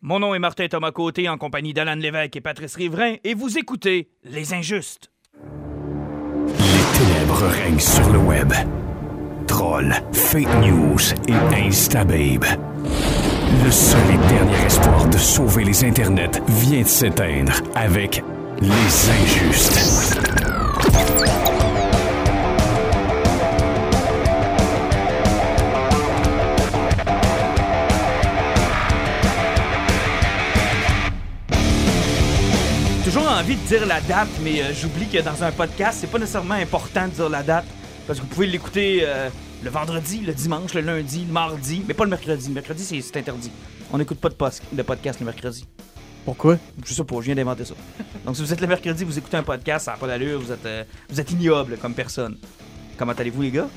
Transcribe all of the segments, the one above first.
Mon nom est Martin Thomas Côté en compagnie d'Alan Lévesque et Patrice Riverain et vous écoutez Les Injustes. Les ténèbres règnent sur le web. Trolls, fake news et instababe. Le seul et dernier espoir de sauver les internets vient de s'éteindre avec Les Injustes. Envie de dire la date, mais euh, j'oublie que dans un podcast, c'est pas nécessairement important de dire la date parce que vous pouvez l'écouter euh, le vendredi, le dimanche, le lundi, le mardi, mais pas le mercredi. Le mercredi, c'est- c'est interdit. On n'écoute pas de podcast le mercredi. Pourquoi? Je sais pas, je viens d'inventer ça. Donc si vous êtes le mercredi, vous écoutez un podcast, ça n'a pas d'allure, vous êtes, euh, vous êtes ignoble comme personne. Comment allez-vous les gars?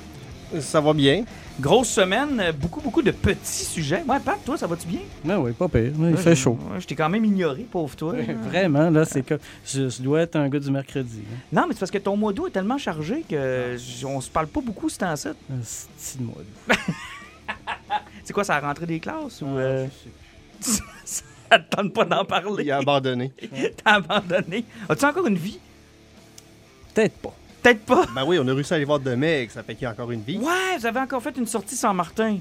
Ça va bien. Grosse semaine, beaucoup, beaucoup de petits sujets. Ouais, Pat, toi, ça va-tu bien? Ben oui, pas pire. Il Ouais, fait je- chaud. je t'ai quand même ignoré, pauvre toi. Vraiment, là, c'est que je, je dois être un gars du mercredi. hein. Non, mais c'est parce que ton mois d'août est tellement chargé que j- on se parle pas beaucoup ce temps-ci. Un mode. C'est quoi, ça a rentré des classes ou... euh, Je sais. ça te tente pas d'en parler? Il a abandonné. T'as abandonné. As-tu encore une vie? Peut-être pas. Peut-être pas. Ben oui, on a réussi à aller voir de mecs, ça fait qu'il y a encore une vie. Ouais, vous avez encore fait une sortie sans Martin.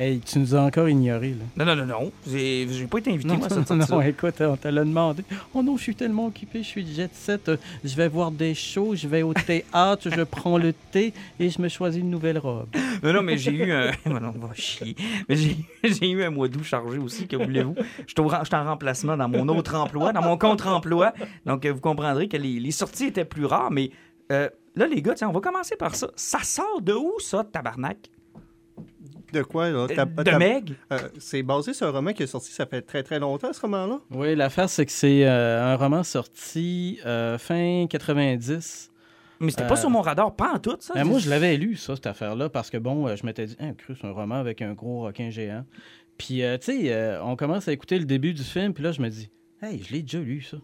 Hey, tu nous as encore ignorés, là. Non, non, non, non. J'ai j'ai pas été invité, Non, moi, à non, cette non, sortie écoute, on te l'a demandé. Oh non, je suis tellement occupé, je suis jet set. euh, Je vais voir des shows, je vais au théâtre, je prends le thé et je me choisis une nouvelle robe. Non, non, mais j'ai eu un. non, non, va chier. Mais j'ai j'ai eu un mois d'août chargé aussi, que voulez-vous? J'étais au ren- j'étais en remplacement dans mon autre emploi, dans mon contre-emploi. Donc, euh, vous comprendrez que les, les sorties étaient plus rares. Mais euh, là, les gars, tiens, on va commencer par ça. Ça sort de où, ça, tabarnak? De quoi, là? Euh, T'as- De t'as- Meg? Euh, c'est basé sur un roman qui est sorti, ça fait très très longtemps, ce roman-là? Oui, l'affaire, c'est que c'est euh, un roman sorti euh, fin 90. Mais c'était pas sur mon radar, pas en tout, ça. Ben, moi, je l'avais lu, ça, cette affaire-là, parce que, bon, je m'étais dit, un cru, c'est un roman avec un gros requin géant. Puis, euh, tu sais, euh, on commence à écouter le début du film, puis là, je me dis, hey, je l'ai déjà lu, ça.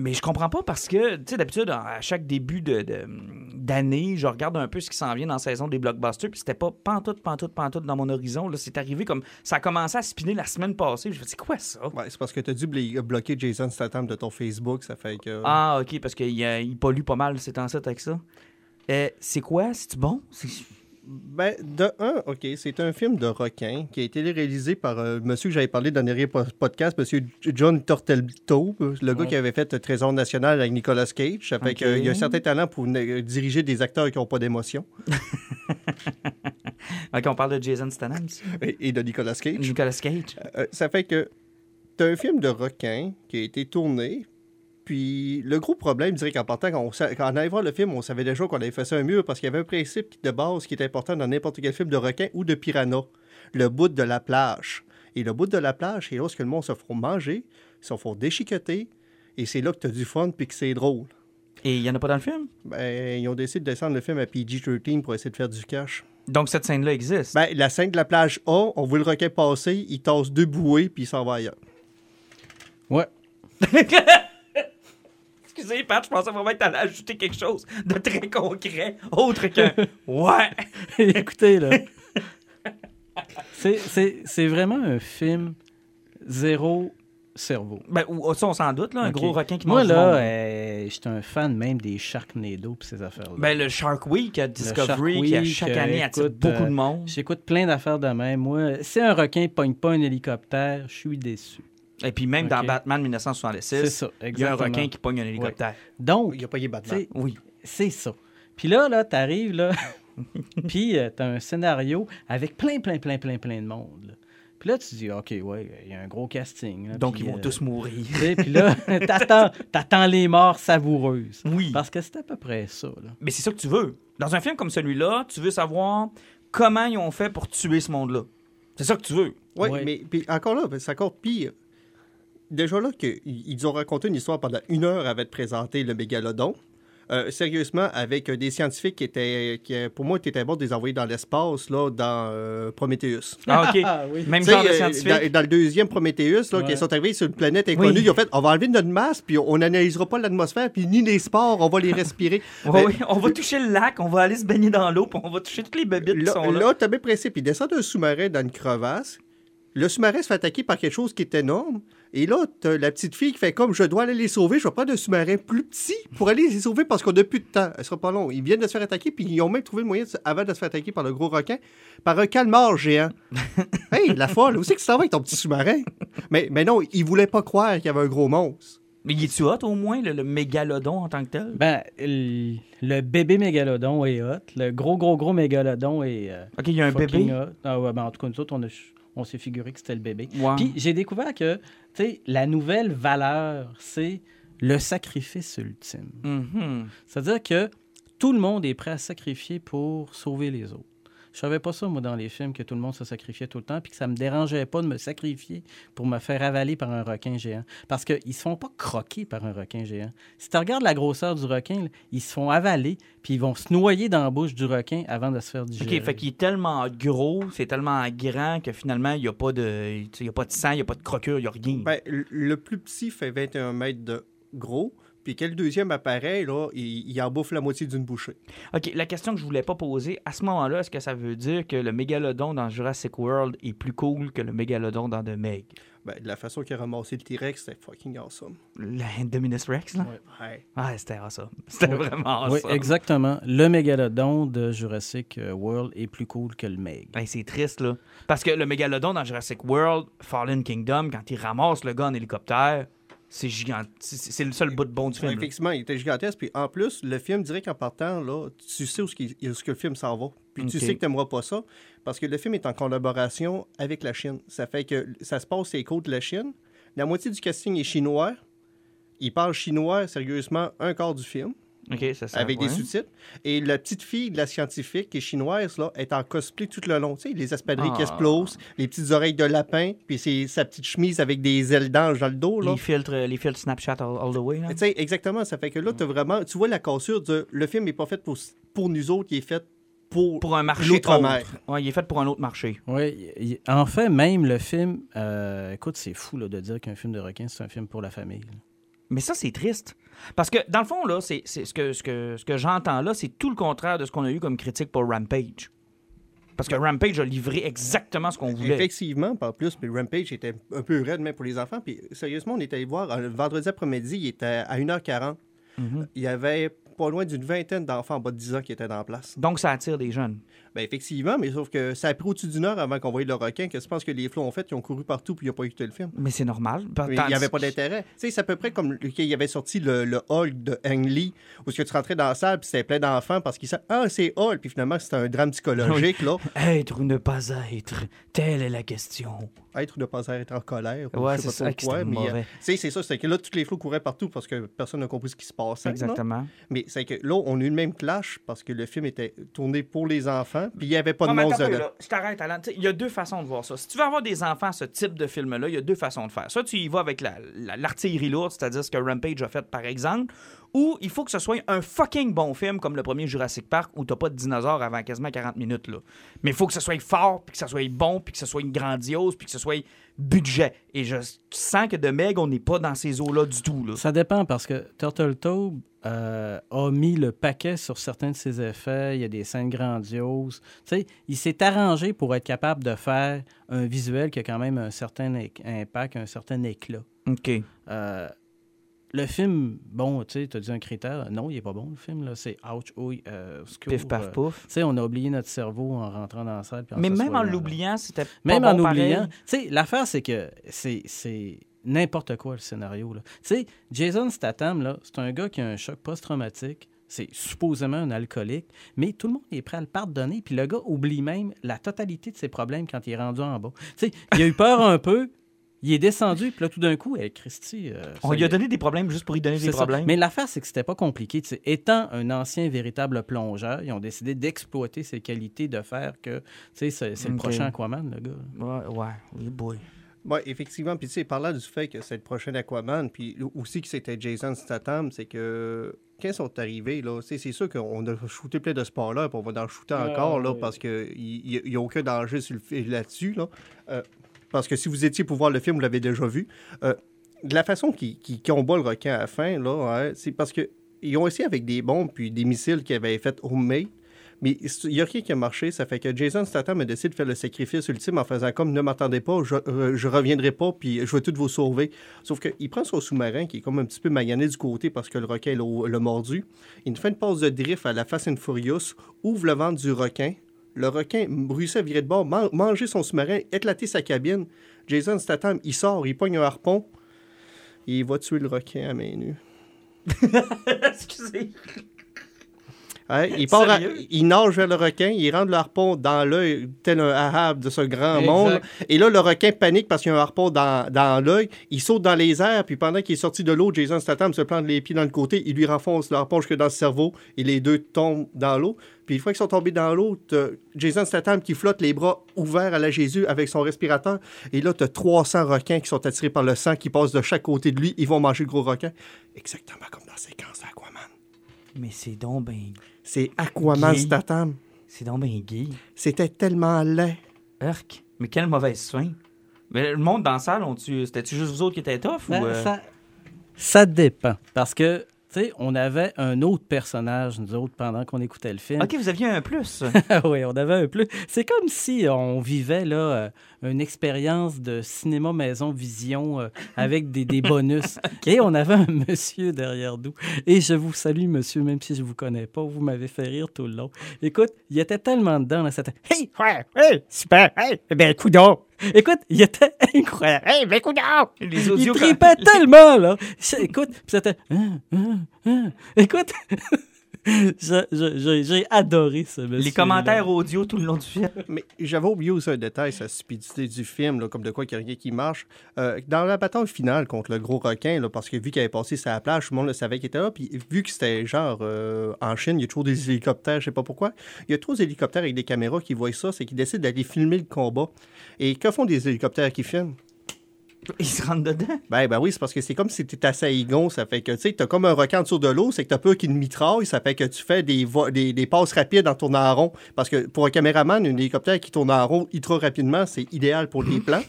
Mais je comprends pas parce que, tu sais, d'habitude, à chaque début de- de- d'année, je regarde un peu ce qui s'en vient dans la saison des blockbusters, puis c'était pas pantoute, pantoute, pantoute dans mon horizon. Là, c'est arrivé comme. Ça a commencé à spinner la semaine passée. Je me c'est quoi ça? Ouais, c'est parce que t'as dû bli- bloquer Jason Statham de ton Facebook, ça fait que... Ah, ok, parce qu'il il pollue pas mal ces temps-ci avec ça. Euh, c'est quoi? C'est-tu bon? C'est- Ben, de un, OK, c'est un film de requin qui a été réalisé par euh, monsieur que j'avais parlé dans le dernier po- podcast, monsieur John Tortelto, euh, le gars Ouais. qui avait fait Trésor national avec Nicolas Cage. Ça fait OK. qu'il y a un certain talent pour euh, diriger des acteurs qui n'ont pas d'émotion. Ok, on parle de Jason Statham. Et, et de Nicolas Cage. Nicolas Cage. Euh, ça fait que t'as un film de requin qui a été tourné. Puis le gros problème, je dirais qu'en partant, quand on, sa- quand on allait voir le film, on savait déjà qu'on avait fait ça un mur parce qu'il y avait un principe de base qui est important dans n'importe quel film de requin ou de piranha. Le bout de la plage. Et le bout de la plage, c'est lorsque le monde se font manger, ils se font déchiqueter, et c'est là que t'as du fun puis que c'est drôle. Et il y en a pas dans le film? Ben, ils ont décidé de descendre le film à PG-13 pour essayer de faire du cash. Donc cette scène-là existe? Ben, la scène de la plage A, on voit le requin passer, il tasse deux bouées puis il s'en va ailleurs. Ouais. Excusez, Pat, je pensais vraiment que t'allais ajouter quelque chose de très concret, autre que Ouais! Écoutez, là. C'est- vraiment un film zéro cerveau. Ben, ou- ça, on s'en doute, là, un gros requin qui Moi, mange là, euh, j'étais un fan même des Sharknado et ces affaires-là. Ben, le Shark Week à Discovery, Shark qui à Week, chaque euh, année attire beaucoup euh, de monde. J'écoute plein d'affaires de même. Moi, si un requin pogne pas un hélicoptère, je suis déçu. Et puis même dans. Batman 1966, C'est ça, il y a un requin qui pogne un hélicoptère. Donc, Il a tu Batman. Oui. c'est ça. Puis là, là, t'arrives, là, puis euh, t'as un scénario avec plein, plein, plein, plein, plein de monde. là. Puis là, tu dis, OK, ouais, il y a un gros casting. là, Donc ils vont euh, tous mourir. Puis là, t'attends, t'attends les morts savoureuses. Oui. Parce que c'est à peu près ça. Là. Mais c'est ça que tu veux. Dans un film comme celui-là, tu veux savoir comment ils ont fait pour tuer ce monde-là. C'est ça que tu veux. Oui, Ouais. mais puis encore là, c'est encore pire. Déjà là, que, ils ils ont raconté une histoire pendant une heure avant de présenter le mégalodon. Euh, sérieusement, avec euh, des scientifiques qui étaient, qui, euh, pour moi, étaient bons de les envoyer dans l'espace, là, dans euh, Prometheus. Ah, OK. Ah, oui. Même Tu sais, genre de euh, scientifique? dans, dans le deuxième Prometheus, là, Ouais. qui sont arrivés sur une planète inconnue, Oui. ils ont fait on va enlever notre masse, puis on n'analysera pas l'atmosphère, puis ni les sports, on va les respirer. Ouais, Mais oui, on va toucher le lac, on va aller se baigner dans l'eau, puis on va toucher toutes les bébites qui là, sont là. là tu as même principe. Ils descendent un sous-marin dans une crevasse, Le sous-marin se fait attaquer par quelque chose qui est énorme. Et là, t'as la petite fille qui fait comme je dois aller les sauver, je vais prendre un sous-marin plus petit pour aller les sauver parce qu'on n'a plus de temps. Elle sera pas long. Ils viennent de se faire attaquer, puis ils ont même trouvé le moyen, de se- avant de se faire attaquer par le gros requin, par un calmar géant. hey, la folle, où c'est que tu t'en vas avec ton petit sous-marin? Mais, mais non, ils voulaient pas croire qu'il y avait un gros monstre. Mais il est-tu hot au moins, le, le mégalodon en tant que tel? Ben, le, le bébé mégalodon est hot. Le gros, gros, gros mégalodon est. euh, Ok, il y a un bébé? hot. Ah ouais, ben, en tout cas, nous autres, on, a- on s'est figuré que c'était le bébé. Puis j'ai découvert que, tu sais, la nouvelle valeur, c'est le sacrifice ultime. Mhm. C'est-à-dire que tout le monde est prêt à sacrifier pour sauver les autres. Je savais pas ça, moi, dans les films, que tout le monde se sacrifiait tout le temps, puis que ça me dérangeait pas de me sacrifier pour me faire avaler par un requin géant. Parce qu'ils se font pas croquer par un requin géant. Si tu regardes la grosseur du requin, là, ils se font avaler, puis ils vont se noyer dans la bouche du requin avant de se faire digérer. OK, fait qu'il est tellement gros, c'est tellement grand que finalement, il n'y a, pas de- y a pas de sang, il n'y a pas de crocure, il n'y a rien. Ben, le plus petit fait 21 mètres de gros, puis quel deuxième apparaît, là, il, il en bouffe la moitié d'une bouchée. OK, la question que je voulais pas poser, à ce moment-là, est-ce que ça veut dire que le mégalodon dans Jurassic World est plus cool que le mégalodon dans The Meg? Ben, de la façon qu'il a ramassé le T-Rex, c'était fucking awesome. Le Dominus Rex, là? Ouais. Ah, c'était awesome. C'était Oui. vraiment Oui, awesome. exactement. Le mégalodon de Jurassic euh, World est plus cool que le Meg. Ben, c'est triste, là. Parce que le mégalodon dans Jurassic World, Fallen Kingdom, quand il ramasse le gars en hélicoptère, c'est gigant. C'est le seul bout de bon du film. là. effectivement, il était gigantesque. Puis en plus, le film dirait qu'en partant, là, tu sais où, ce qui- où ce que le film s'en va. Puis tu sais que tu n'aimeras pas ça. Parce que le film est en collaboration avec la Chine. Ça fait que ça se passe les côtes de la Chine. La moitié du casting est chinois. Ils parlent chinois, sérieusement, un quart du film. Ça, avec ouais. des sous-titres. Et la petite fille de la scientifique qui est chinoise, là, est en cosplay tout le long. Tu sais, les espadrilles qui Ah. explosent, les petites oreilles de lapin, puis c'est sa petite chemise avec des ailes d'ange dans le dos. Là. Les filtres, les filtres Snapchat all, all the way, là. Tu sais, exactement. Ça fait que là, as vraiment, tu vois la cassure de le film n'est pas fait pour, pour nous autres, il est fait pour, Pour un marché l'outre-mer. autre. Ouais, il est fait pour un autre marché. Oui, il- en fait, même le film, euh, écoute, c'est fou là, de dire qu'un film de requin, c'est un film pour la famille. là. Mais ça, c'est triste. Parce que, dans le fond, là, c'est c'est ce que, ce que, ce que j'entends là, c'est tout le contraire de ce qu'on a eu comme critique pour Rampage. Parce que Rampage a livré exactement ce qu'on voulait. Effectivement, pas plus, mais Rampage était un peu raide même pour les enfants. Puis sérieusement, on est allé voir euh, le vendredi après-midi, il était à 1h40. Mhm. Il y avait pas loin d'une vingtaine d'enfants en bas de 10 ans qui étaient en place. Donc, ça attire des jeunes. Ben effectivement, mais sauf que ça a pris au-dessus d'une heure avant qu'on voie le requin, que je pense que les flots ont fait, ils ont couru partout puis ils n'ont pas écouté le film. Mais c'est normal. Il n'y avait pas d'intérêt. Tu sais, c'est à peu près comme qu'il y avait sorti le, le Hulk de Ang Lee, où ce que tu rentrais dans la salle puis c'était plein d'enfants parce qu'ils disaient Ah, c'est Hulk, puis finalement c'était un drame psychologique, là. Être ou ne pas être, telle est la question. Être ou ne pas être en colère. ou Ouais, c'est ça quoi, mais, euh, mauvais. tu sais, c'est ça, c'est que là, tous les flots couraient partout parce que personne n'a compris ce qui se passait. là. Exactement. Mais c'est que là, on a eu le même clash parce que le film était tourné pour les enfants, puis il n'y avait pas de monstre dedans. Je t'arrête, Alan. Il y a deux façons de voir ça. Si tu veux avoir des enfants, ce type de film-là, il y a deux façons de faire. Soit tu y vas avec la- la- l'artillerie lourde, c'est-à-dire ce que Rampage a fait, par exemple, ou il faut que ce soit un fucking bon film comme le premier Jurassic Park où t'as pas de dinosaures avant quasiment 40 minutes. Là. Mais il faut que ce soit fort, puis que ce soit bon, puis que ce soit grandiose, puis que ce soit budget. Et je sens que de Meg, on n'est pas dans ces eaux-là du tout. Là. Ça dépend parce que Turtletaube euh, a mis le paquet sur certains de ses effets. Il y a des scènes grandioses. Tu sais, il s'est arrangé pour être capable de faire un visuel qui a quand même un certain impact, un certain éclat. OK. Euh, le film, bon, tu sais, tu as dit un critère. Non, il est pas bon, le film. là. C'est ouch, ouille, euh, Pif, paf, euh, pouf. Tu sais, on a oublié notre cerveau en rentrant dans la salle. puis en Mais même en s'assoyant, là. l'oubliant, c'était pas Même bon en pareil. oubliant. Tu sais, l'affaire, c'est que c'est- c'est n'importe quoi le scénario. là. Tu sais, Jason Statham, là, c'est un gars qui a un choc post-traumatique. C'est supposément un alcoolique, mais tout le monde est prêt à le pardonner. Puis le gars oublie même la totalité de ses problèmes quand il est rendu en bas. Tu sais, il a eu peur un peu, il est descendu, puis là, tout d'un coup, hey, Christy. euh, On lui a donné des problèmes juste pour lui donner des ça. problèmes. Mais l'affaire, c'est que c'était pas compliqué. Étant un ancien véritable plongeur, ils ont décidé d'exploiter ses qualités, de faire que, tu sais, c'est le prochain Aquaman, le gars. Ouais, ouais. Oui, boy. Oui, effectivement. Puis, tu sais, parlant du fait que c'est le prochain Aquaman, puis aussi que c'était Jason Statham, c'est que quand ils sont arrivés, là, c'est sûr qu'on a shooté plein de spoilers, puis on va en shooter Ah, encore, là, parce qu'il n'y a, aucun danger sur le fi- là-dessus, là. Euh, parce que si vous étiez pour voir le film, vous l'avez déjà vu. Euh, de la façon qu'ils qu'ils combattent le requin à la fin, c'est parce que ils ont essayé avec des bombes puis des missiles qu'ils avaient fait homemade. Mais il n'y a rien qui a marché. Ça fait que Jason Statham a décidé de faire le sacrifice ultime en faisant comme ne m'attendez pas, je, euh, je reviendrai pas, puis je vais tout vous sauver. Sauf qu'il prend son sous-marin qui est comme un petit peu magané du côté parce que le requin l'a mordu. Il fait une pause de drift à la Fast and Furious, ouvre le ventre du requin. Le requin à virer de bord, man- son sous-marin, éclater sa cabine. Jason Statham, il sort, il pogne un harpon. et Il va tuer le requin à main nue. Excusez. Ouais, il, part à- il nage vers le requin, il rentre le harpon dans l'œil, tel un ahab de ce grand Exact. monde. Et là, le requin panique parce qu'il y a un harpon dans, dans l'œil. Il saute dans les airs, puis pendant qu'il est sorti de l'eau, Jason Statham se plante les pieds dans le côté, il lui renfonce le harpon jusque dans le cerveau, et les deux tombent dans l'eau. Puis une fois qu'ils sont tombés dans l'eau, Jason Statham qui flotte les bras ouverts à la Jésus avec son respirateur. Et là, tu as 300 requins qui sont attirés par le sang, qui passent de chaque côté de lui. Ils vont manger le gros requin. Exactement comme dans la séquence d'Aquaman. Mais c'est donc ben... C'est Aquaman Gay. Statham. C'est donc ben gay. C'était tellement laid. Urk. Mais quelle mauvaise fin. Mais le monde dans la salle, on tu... c'était-tu juste vous autres qui étaient tough Ben, ou... euh, ça, ça dépend. Parce que, sais, on avait un autre personnage, nous autres, pendant qu'on écoutait le film. Ok, vous aviez un plus. Oui, on avait un plus. C'est comme si on vivait là euh, une expérience de cinéma maison vision euh, avec des, des bonus. Et on avait un monsieur derrière nous. Et je vous salue, monsieur, même si je vous connais pas. Vous m'avez fait rire tout le long. Écoute, il était tellement dedans. Là, c'était Hey, ouais, ouais, super, hey, ben, coudon. Écoute, il était incroyable. Hey, ben, coudon. Les Il audios... tripait tellement, là. Écoute, c'était. Hein, hein, hein. Écoute, j'ai adoré ce monsieur. Les commentaires audio tout le long du film. Mais j'avais oublié aussi un détail, sa stupidité du film, là, comme de quoi qu'il n'y a rien qui marche. Euh, dans la bataille finale contre le gros requin, là, parce que vu qu'il avait passé sa plage, tout le monde le savait qu'il était là, puis vu que c'était genre euh, en Chine, il y a toujours des hélicoptères, je sais pas pourquoi. Il y a trop d'hélicoptères avec des caméras qui voient ça, c'est qu'ils décident d'aller filmer le combat. Et que font des hélicoptères qui filment? Ils se rentrent dedans. Ben, ben oui, c'est parce que c'est comme si tu étais à Saigon. Ça fait que, tu sais, t'as comme un requin en dessous de l'eau, c'est que t'as peur qu'il mitraille. Ça fait que tu fais des, vo- des, des passes rapides en tournant en rond. Parce que pour un caméraman, un hélicoptère qui tourne en rond ultra rapidement, c'est idéal pour les plans.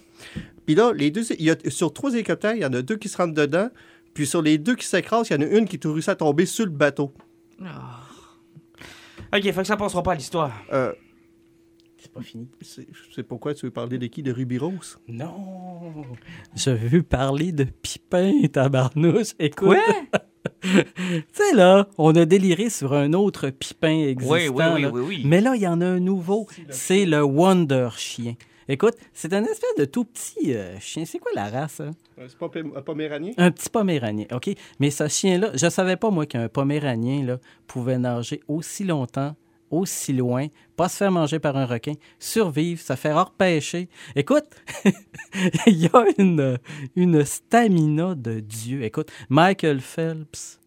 Puis là, les deux, il y a, sur trois hélicoptères, il y en a deux qui se rentrent dedans. Puis sur les deux qui s'écrasent, il y en a une qui réussit à tomber sur le bateau. Ok, fait que ça passera pas à l'histoire. Euh, C'est pas fini. c'est pourquoi tu veux parler de qui? De Ruby Rose? Non! Je veux parler de Pipin, tabarnouche. Écoute, Quoi? tu sais, là, on a déliré sur un autre Pipin existant. Oui, oui, oui, là. oui, oui. Mais là, il y en a un nouveau. C'est le Wonder Chien. Écoute, c'est un espèce de tout petit euh, chien. C'est quoi la race, hein? C'est pas un poméranien? Un petit poméranien, OK? Mais ce chien-là, je savais pas, moi, qu'un poméranien là, pouvait nager aussi longtemps, aussi loin, pas se faire manger par un requin, survivre, se faire repêcher. Écoute, il y a une, une stamina de Dieu. Écoute, Michael Phelps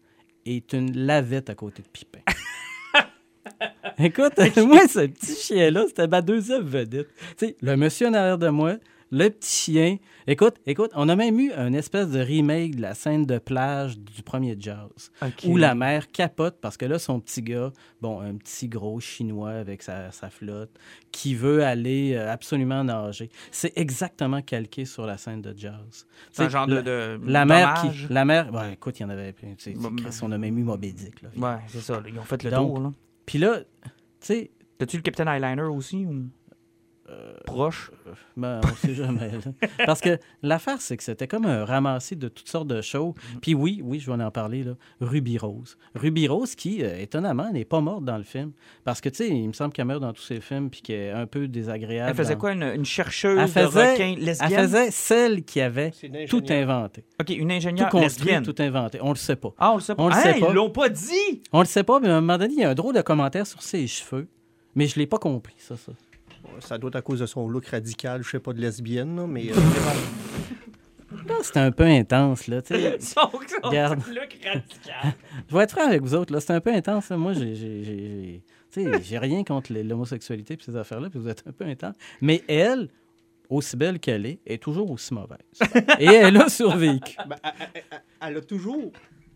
est une lavette à côté de Pipin. Écoute, moi, ce petit chien-là, c'était ma deuxième vedette. Tu sais, le monsieur en arrière de moi, le petit chien. Écoute, écoute, on a même eu un espèce de remake de la scène de plage du premier Jazz. Où la mère capote parce que là, son petit gars, bon, un petit gros chinois avec sa, sa flotte, qui veut aller euh, absolument nager. C'est exactement calqué sur la scène de Jazz. C'est un genre de, la- de La mère dommage? qui. La mère. ouais, écoute, il y en avait. tu sais, Bon, Chris, on a même eu Moby Dick. Là. Ouais, c'est ça. là, Ils ont fait le Donc, tour. là. Puis là, tu sais, T'as-tu le Captain Eyeliner aussi? Ou... Euh, Proche. Ben, on sait jamais. là. Parce que l'affaire, c'est que c'était comme un ramassis de toutes sortes de shows. Puis oui, oui, je vais en parler, là. Ruby Rose. Ruby Rose qui, euh, étonnamment, n'est pas morte dans le film. Parce que, tu sais, il me semble qu'elle meurt dans tous ses films puis qu'elle est un peu désagréable. Elle faisait dans- quoi? Une, une chercheuse Elle de faisait- requins lesbienne? Elle faisait celle qui avait tout inventé. OK, une Tout ingénieure construit, lesbienne. tout inventé. On le sait pas. Ah, on le sait pas. On le sait pas. Ils l'ont pas dit! On le sait pas, mais à un moment donné, il y a un drôle de commentaire sur ses cheveux. Mais je l'ai pas compris, ça, ça. Ça doit être à cause de son look radical, je sais pas, de lesbienne, là, mais... euh, Là, c'était un peu intense, là. Son, son Regarde. look radical. Je vais être franc avec vous autres, là. C'est un peu intense. là. Moi, j'ai, j'ai, rien contre l'homosexualité et ces affaires-là, puis vous êtes un peu intense. Mais elle, aussi belle qu'elle est, est toujours aussi mauvaise. Et elle a survécu. Ben, elle, elle- elle- elle a toujours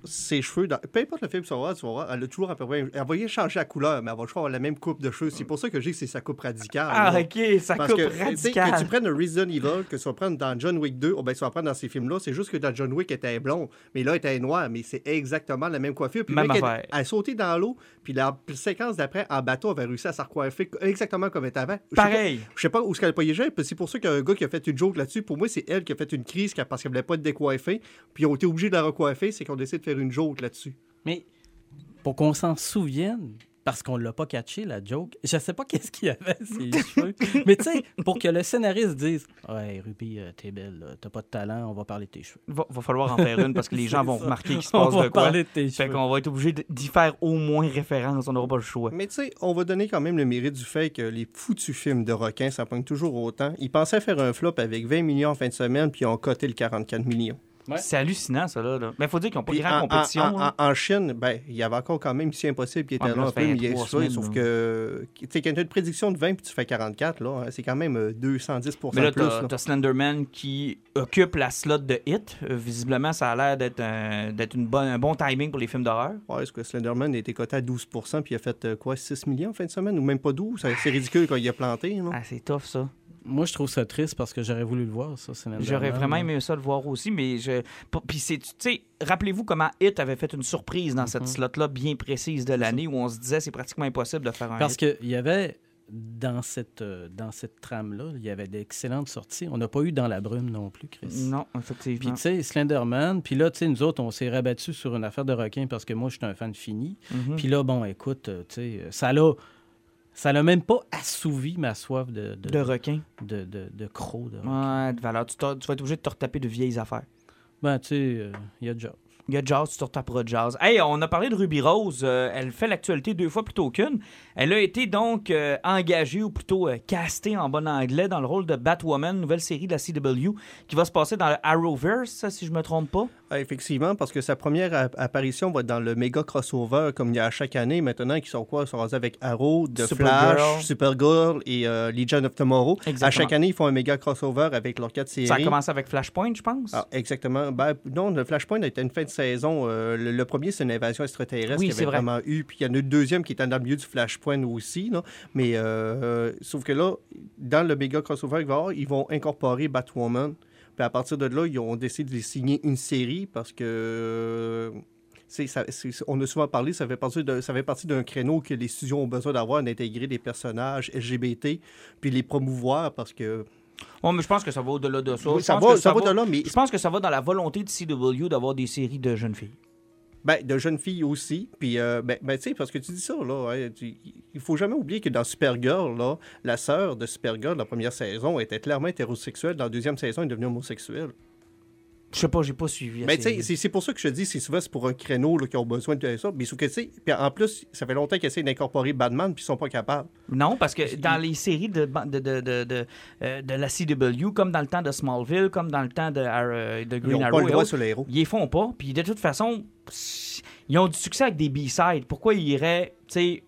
ses cheveux, dans... peu importe le film tu vas voir, elle a toujours à peu près. Elle va y changer la couleur, mais elle va toujours avoir la même coupe de cheveux. C'est pour ça que j'ai que c'est sa coupe radicale. Ah, là. ok, ça Parce coupe que, tu sais, radical. que tu prennes un Resident Evil, que tu vas prendre dans John Wick 2, ou bien tu vas prendre dans ces films-là, c'est juste que dans John Wick, elle était blonde, mais là, elle était noire, mais c'est exactement la même coiffure. Puis Même elle, affaire. elle a sauté dans l'eau, puis la séquence d'après, en bateau, elle avait réussi à se recoiffer exactement comme elle était avant. Pas- Pareil. Je sais pas où est-ce qu'elle a pas yégé, puis c'est pour ça qu'il y a un gars qui a fait une joke là-dessus. Pour moi, c'est elle qui a fait une crise parce qu'elle voulait pas être décoiffée, puis ils ont été obligés de la recoiffer, c'est qu'on décide de faire une joke là-dessus. Mais pour qu'on s'en souvienne, parce qu'on l'a pas catché, la joke, je sais pas qu'est-ce qu'il y avait, ses cheveux. Mais tu sais, pour que le scénariste dise Ouais, Ruby, euh, t'es belle, là, t'as pas de talent, on va parler de tes cheveux. Va, va falloir en faire une parce que les gens vont ça. remarquer qu'il se On passe va de quoi. parler de tes Fait cheveux. qu'on va être obligé d'y faire au moins référence. On n'aura pas le choix. Mais tu sais, on va donner quand même le mérite du fait que les foutus films de requins, ça pogne toujours autant. Ils pensaient faire un flop avec 20 millions en fin de semaine, puis ils ont coté le 44 millions. Ouais. C'est hallucinant, ça, là. là. Mais il faut dire qu'ils n'ont pas Puis grand en, compétition. en- hein. en- en Chine, ben, il y avait encore quand même Mission Impossible qui était Ouais, là là, un peu, mais il semaines, sauf que tu sais, quand tu as une prédiction de 20 puis tu fais 44, là, c'est quand même euh, 210 Mais là, plus. t'as là. t'as Slenderman qui occupe la slot de Hit. Euh, visiblement, ça a l'air d'être un, d'être une bonne, un bon timing pour les films d'horreur. Ouais, est-ce que Slenderman a été coté à 12% puis il a fait euh, quoi, 6 millions en fin de semaine, ou même pas 12? C'est ridicule quand il a planté. Ah, c'est tough, ça. Moi, je trouve ça triste parce que j'aurais voulu le voir, ça. J'aurais vraiment aimé ça le voir aussi, mais je. Puis c'est. Tu sais, rappelez-vous comment Hit avait fait une surprise dans Mhm. cette slot-là bien précise de l'année où on se disait c'est pratiquement impossible de faire un. Parce qu'il y avait, dans cette, euh, dans cette trame-là, il y avait d'excellentes sorties. On n'a pas eu dans la brume non plus, Chris. Non, Puis, effectivement. tu sais, Slenderman, puis là, tu sais, nous autres, on s'est rabattu sur une affaire de requin parce que moi, je suis un fan fini. Mhm. Puis là, bon, écoute, euh, tu sais, ça l'a. Ça l'a même pas assouvi ma soif de, de, De requin. de, de, de crocs. De... requin. Ouais, de valeur. Tu, vas être obligé de te retaper de vieilles affaires. Ben, tu sais, euh, il y a déjà. Il y a Jazz, tu te retaperas de Jazz. Hey, on a parlé de Ruby Rose. euh, elle fait l'actualité deux fois plutôt qu'une. Elle a été donc euh, engagée, ou plutôt euh, castée en bon anglais, dans le rôle de Batwoman, nouvelle série de la CW, qui va se passer dans le Arrowverse, si je me trompe pas. Ah, effectivement, parce que sa première app- apparition va être dans le méga crossover, comme il y a à chaque année maintenant, qui sont quoi? Ils sont rendus avec Arrow, The Supergirl. Flash, Supergirl et euh, Legion of Tomorrow. À chaque année, ils font un méga crossover avec leurs quatre séries. Ça a commencé avec Flashpoint, je pense. Ah, exactement. Ben, non, le Flashpoint a été une fin de saison. Euh, le, le premier, c'est une invasion extraterrestre Oui, qu'il y avait vrai. vraiment eu. Puis il y en a eu le deuxième qui était dans le milieu du Flashpoint aussi. Mais euh, sauf que là, dans le méga crossover qu'il va y avoir, ils vont incorporer Batwoman. Puis à partir de là, ils ont décidé de signer une série parce que. euh, ça- on a souvent parlé, ça fait partie de- ça fait partie d'un créneau que les studios ont besoin d'avoir, d'intégrer des personnages LGBT, puis les promouvoir parce que mais je pense que ça va au-delà de ça. Oui, ça va, que ça va de là, mais Je pense que ça va dans la volonté de CW d'avoir des séries de jeunes filles. Ben, de jeunes filles aussi. Puis, euh, ben, ben, tu sais, parce que tu dis ça, là, hein, il faut jamais oublier que dans Supergirl, là, la sœur de Supergirl, la première saison, était clairement hétérosexuelle. Dans la deuxième saison, elle est devenue homosexuelle. Je sais pas, j'ai pas suivi. Ben, tu sais, c'est- pour ça que je te dis, c'est souvent c'est pour un créneau là, qui ont besoin de ça. Mais sauf que, tu sais, puis en plus, ça fait longtemps qu'ils essaient d'incorporer Batman, puis ils sont pas capables. Non, parce que dans les séries de, de, de, de, de, euh, de la CW, comme dans le temps de Smallville, comme dans le temps de, euh, de Ils Green n'ont Arrow, pas le droit autres, sur les héros. ils les font pas. Puis de toute façon, ils ont du succès avec des B-sides. Pourquoi ils iraient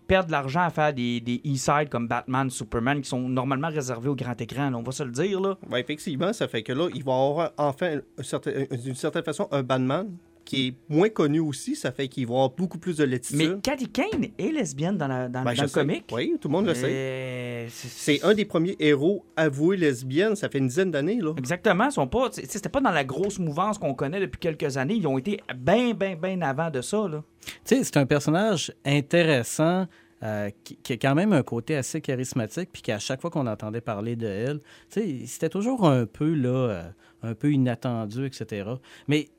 perdre de l'argent à faire des, des E-sides comme Batman, Superman, qui sont normalement réservés au grand écran, on va se le dire. là? Effectivement, ça fait que là, ils vont avoir enfin, un certain- d'une certaine façon, un Batman qui est moins connu aussi. Ça fait qu'ils vont avoir beaucoup plus de Mais latitude. Cathy Kane est lesbienne dans, la, dans, Ben, dans le sais. comic. Oui, tout le monde le sait. Euh, C'est un des premiers héros avoués lesbiennes, ça fait une dizaine d'années, là. Exactement. Ils sont pas. C'était pas dans la grosse mouvance qu'on connaît depuis quelques années. Ils ont été bien, bien, bien avant de ça. Là. Tu sais, c'est un personnage intéressant. euh, qui, qui a quand même un côté assez charismatique, puis qu'à chaque fois qu'on entendait parler de elle, tu sais, c'était toujours un peu là, euh, un peu inattendu, etc. Mais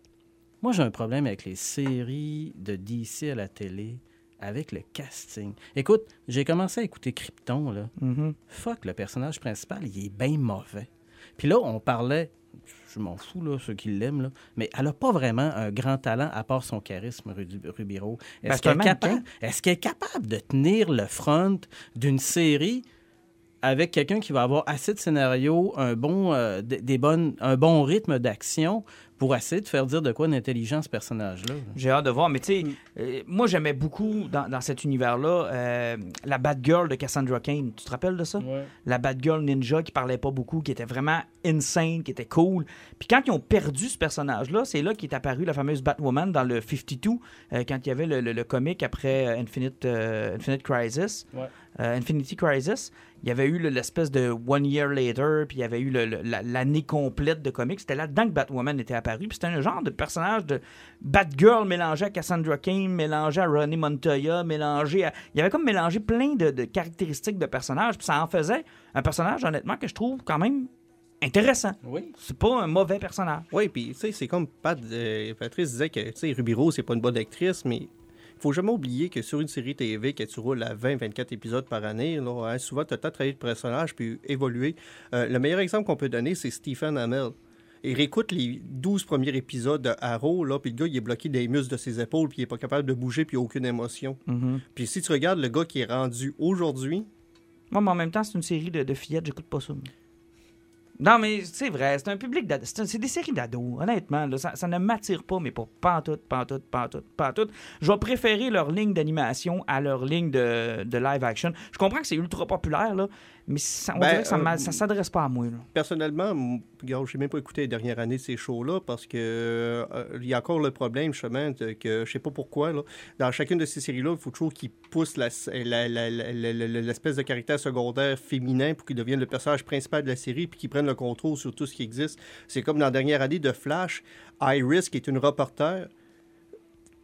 moi, j'ai un problème avec les séries de DC à la télé, avec le casting. Écoute, j'ai commencé à écouter Krypton, là. Fuck, le personnage principal, il est bien mauvais. Puis là, on parlait, je m'en fous, là, ceux qui l'aiment, là, mais elle n'a pas vraiment un grand talent à part son charisme, Rose. Ben, Est-ce qu'elle est, capable- est-ce qu'elle est capable de tenir le front d'une série avec quelqu'un qui va avoir assez de scénarios, un bon, euh, des bonnes, un bon rythme d'action pour essayer de faire dire de quoi d'intelligent ce personnage-là. J'ai hâte de voir, mais tu sais, Mm. euh, moi j'aimais beaucoup dans, dans cet univers-là euh, la Batgirl de Cassandra Cain. Tu te rappelles de ça? La Batgirl ninja qui parlait pas beaucoup, qui était vraiment insane, qui était cool. Puis quand ils ont perdu ce personnage-là, c'est là qu'est apparue la fameuse Batwoman dans le 52, euh, quand il y avait le, le- le comic après Infinite, euh, Infinite Crisis. Ouais. euh, Infinity Crisis, il y avait eu le- l'espèce de One Year Later, puis il y avait eu la- l'année complète de comics. C'était là-dedans que Batwoman était apparu. Puis c'était un genre de personnage de Batgirl mélangé à Cassandra Cain, mélangé à Ronnie Montoya, mélangé à... Il y avait comme mélangé plein de, de caractéristiques de personnages. Puis ça en faisait un personnage, honnêtement, que je trouve quand même intéressant. Oui. C'est pas un mauvais personnage. Oui, puis tu sais, c'est comme Pat, euh, Patrice disait que tu sais, Ruby Rose, c'est pas une bonne actrice, mais faut jamais oublier que sur une série TV, que tu roules à 20-24 épisodes par année, là, hein, souvent tu as le temps de travailler le personnage puis évoluer. Euh, le meilleur exemple qu'on peut donner, c'est Stephen Amell. Il réécoute les 12 premiers épisodes de Arrow, là, puis le gars, il est bloqué des muscles de ses épaules, puis il est pas capable de bouger, puis aucune émotion. Puis si tu regardes le gars qui est rendu aujourd'hui, Moi, mais en même temps, c'est une série de, de fillettes, j'écoute pas ça. Non, mais c'est vrai, c'est un public d'ados. C'est des séries d'ados, honnêtement. ça, ne m'attire pas, mais pas pantoute, pantoute, pantoute, pantoute. Je vais préférer leur ligne d'animation à leur ligne de, de live action. Je comprends que c'est ultra populaire, là, mais ça, on Ben, dirait que ça, euh, s'adresse pas à moi. là. Personnellement, regarde, j'ai même pas écouté les dernières années de ces shows-là parce que euh, il y a encore le problème, justement, de, que je sais pas pourquoi, là, dans chacune de ces séries-là, il faut toujours qu'ils poussent la- la- la- l'espèce de caractère secondaire féminin pour qu'il devienne le personnage principal de la série puis qu'ils prennent le contrôle sur tout ce qui existe. C'est comme dans la dernière année de Flash, Iris, qui est une reporter,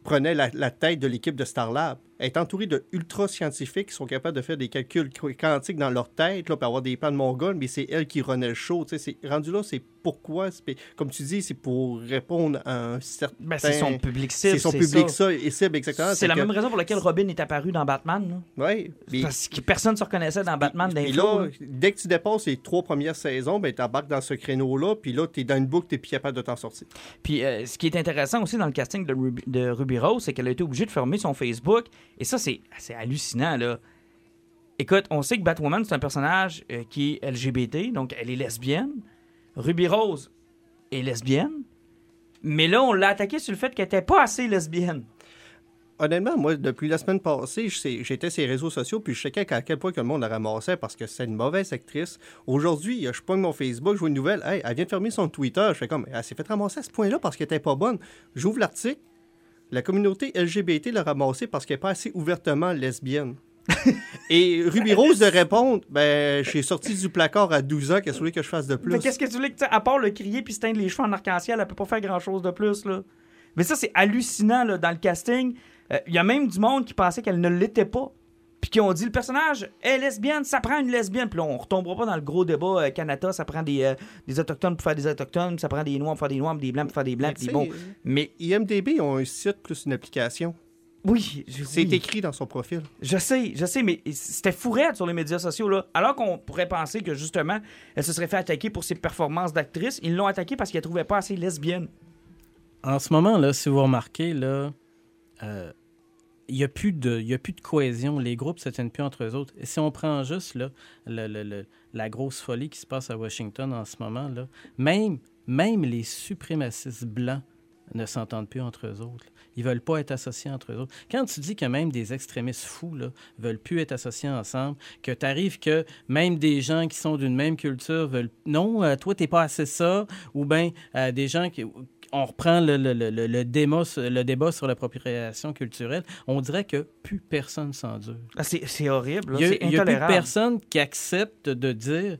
prenait la, tête de l'équipe de Starlab. Elle est entourée de ultra scientifiques qui sont capables de faire des calculs qu- quantiques dans leur tête, là, pour avoir des plans de mongol, mais c'est elle qui renaît le show. tu sais, C'est rendu là, c'est pourquoi. Comme tu dis, c'est pour répondre à un certain. Ben, c'est son public cible. C'est son public ça. et cible, exactement. C'est la que- même raison pour laquelle Robin est apparu dans Batman. mais- Parce que personne ne se reconnaissait dans Batman Puis d'info. là, là. dès que tu dépasses les trois premières saisons, ben, tu embarques dans ce créneau-là, puis là, tu es dans une boucle, tu plus capable de t'en sortir. Puis euh, ce qui est intéressant aussi dans le casting de Ruby, de Ruby Rose, c'est qu'elle a été obligée de fermer son Facebook. Et ça, c'est hallucinant, là. Écoute, on sait que Batwoman, c'est un personnage euh, qui est LGBT, donc elle est lesbienne. Ruby Rose est lesbienne. Mais là, on l'a attaqué sur le fait qu'elle était pas assez lesbienne. Honnêtement, moi, depuis la semaine passée, j'étais sur les réseaux sociaux, puis je checkais à quel point que le monde la ramassait parce que c'est une mauvaise actrice. Aujourd'hui, je pogne mon Facebook, je vois une nouvelle, hey, elle vient de fermer son Twitter. Je fais comme, elle s'est fait ramasser à ce point-là parce qu'elle était pas bonne. J'ouvre l'article, la communauté LGBT l'a ramassée parce qu'elle n'est pas assez ouvertement lesbienne. Et Ruby Rose de répondre, ben, j'ai sorti du placard à 12 ans, qu'est-ce que vous voulez que je fasse de plus? Mais qu'est-ce que tu voulais que tu- À part le crier puis se teindre les cheveux en arc-en-ciel, elle peut pas faire grand-chose de plus, là. Mais ça, c'est hallucinant, là, dans le casting. Euh, Il y a même du monde qui pensait qu'elle ne l'était pas. Puis qui ont dit, le personnage est lesbienne, ça prend une lesbienne. Puis là, on retombera pas dans le gros débat euh, Canada, ça prend des, euh, des autochtones pour faire des autochtones, ça prend des noirs pour faire des noirs, puis des blancs pour faire des blancs, Mais IMDB ont un site plus une application. oui, je- C'est oui. écrit dans son profil. Je sais, je sais, mais c'était fourrette sur les médias sociaux, là. Alors qu'on pourrait penser que, justement, elle se serait fait attaquer pour ses performances d'actrice, ils l'ont attaquée parce qu'elle trouvait pas assez lesbienne. En ce moment, là, si vous remarquez, là, euh, il n'y a, plus de- y a plus de cohésion. Les groupes ne se tiennent plus entre eux autres. Et si on prend juste là, la grosse folie qui se passe à Washington en ce moment, là, même, même les suprémacistes blancs ne s'entendent plus entre eux autres. Ils veulent pas être associés entre eux autres. Quand tu dis que même des extrémistes fous là, veulent plus être associés ensemble, que tu arrives que même des gens qui sont d'une même culture veulent... Non, euh, toi, t'es pas assez ça. Ou bien euh, des gens qui... On reprend le, le, le, le- le débat, sur- le débat sur l'appropriation culturelle. On dirait que plus personne s'endure. Ah, c'est horrible, là. Il y a, plus personne qui accepte de dire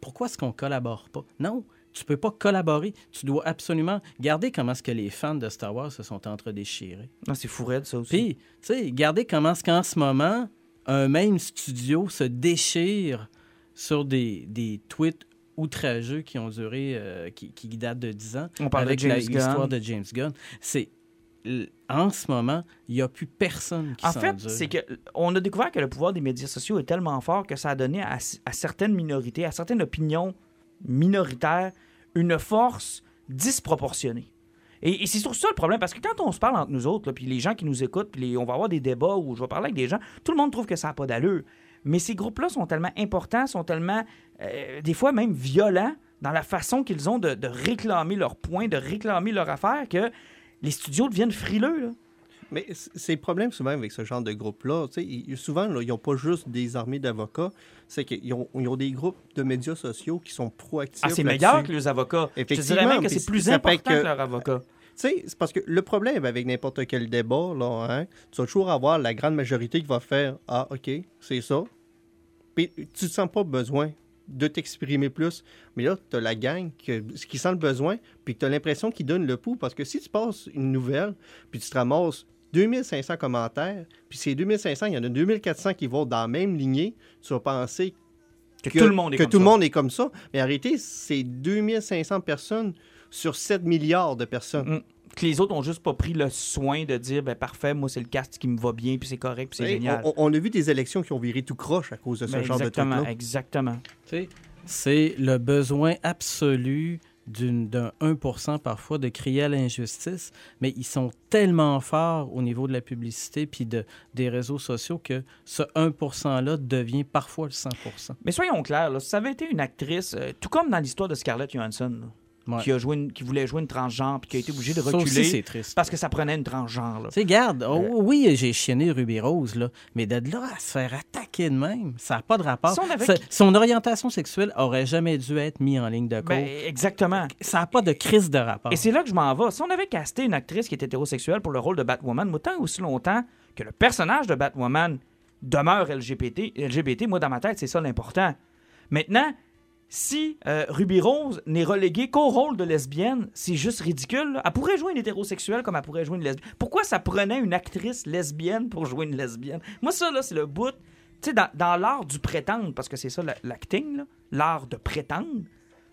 pourquoi est-ce qu'on collabore pas? Non, tu peux pas collaborer. Tu dois absolument garder comment est-ce que les fans de Star Wars se sont entre-déchirés. Non, c'est fourette, ça aussi. Puis, tu sais, regardez comment est-ce qu'en ce moment, un même studio se déchire sur des, des tweets outrageux qui ont duré, euh, qui, qui datent de 10 ans, On parlait avec l'histoire de James Gunn. C'est en ce moment, il n'y a plus personne qui En fait, c'est que on a découvert que le pouvoir des médias sociaux est tellement fort que ça a donné à, à certaines minorités, à certaines opinions minoritaires, une force disproportionnée. Et, et c'est surtout ça le problème, parce que quand on se parle entre nous autres, puis les gens qui nous écoutent, puis on va avoir des débats où je vais parler avec des gens, tout le monde trouve que ça n'a pas d'allure. Mais ces groupes-là sont tellement importants, sont tellement, euh, des fois même violents, dans la façon qu'ils ont de, de réclamer leurs points, de réclamer leur affaire, que les studios deviennent frileux. Là. Mais c'est le problème souvent avec ce genre de groupe-là. Souvent, là, ils n'ont pas juste des armées d'avocats, c'est qu'ils ont, ils ont des groupes de médias sociaux qui sont proactifs. Ah, c'est meilleur que les avocats. Je dirais même que c'est plus important que, que- leurs avocats. Tu sais, c'est parce que le problème avec n'importe quel débat, là, hein, tu vas toujours avoir la grande majorité qui va faire Ah, OK, c'est ça. Puis tu ne sens pas besoin de t'exprimer plus. Mais là, tu as la gang que, qui sent le besoin, puis tu as l'impression qu'ils donnent le pouls. Parce que si tu passes une nouvelle, puis tu te ramasses 2500 commentaires, puis ces 2500, il y en a 2400 qui vont dans la même lignée, tu vas penser Que, tout le monde est que comme tout le ça. monde est comme ça. Mais arrêtez, c'est 2500 personnes sur 7 milliards de personnes. Mm. Que les autres ont juste pas pris le soin de dire ben parfait, moi c'est le cast qui me va bien, puis c'est correct, puis c'est génial. On, on a vu des élections qui ont viré tout croche à cause de ce Ben, genre de exactement, truc-là. exactement. C'est le besoin absolu d'un 1 parfois de crier à l'injustice, mais ils sont tellement forts au niveau de la publicité puis de, des réseaux sociaux que ce 1 %-là devient parfois le 100 Mais soyons clairs, là, si ça avait été une actrice, euh, tout comme dans l'histoire de Scarlett Johansson, là, Ouais. qui, a joué une- qui voulait jouer une transgenre puis qui a été obligée de aussi, reculer c'est triste. parce que ça prenait une transgenre. Tu garde, oh, oui, j'ai chienné Ruby Rose, là, mais de là à se faire attaquer de même, ça n'a pas de rapport. Ça- son orientation sexuelle aurait jamais dû être mise en ligne de compte. Ben, exactement. ça n'a pas de crise de rapport. Et c'est là que je m'en vais. Si on avait casté une actrice qui était hétérosexuelle pour le rôle de Batwoman, moi, tant et aussi longtemps que le personnage de Batwoman demeure LGBT, LGBT moi, dans ma tête, c'est ça l'important. Maintenant, si euh, Ruby Rose n'est reléguée qu'au rôle de lesbienne, c'est juste ridicule. Elle pourrait jouer une hétérosexuelle comme elle pourrait jouer une lesbienne. Pourquoi ça prenait une actrice lesbienne pour jouer une lesbienne? Moi, ça, là, c'est le bout. Tu sais, dans, l'art du prétendre, parce que c'est ça la- l'acting, l'art de prétendre,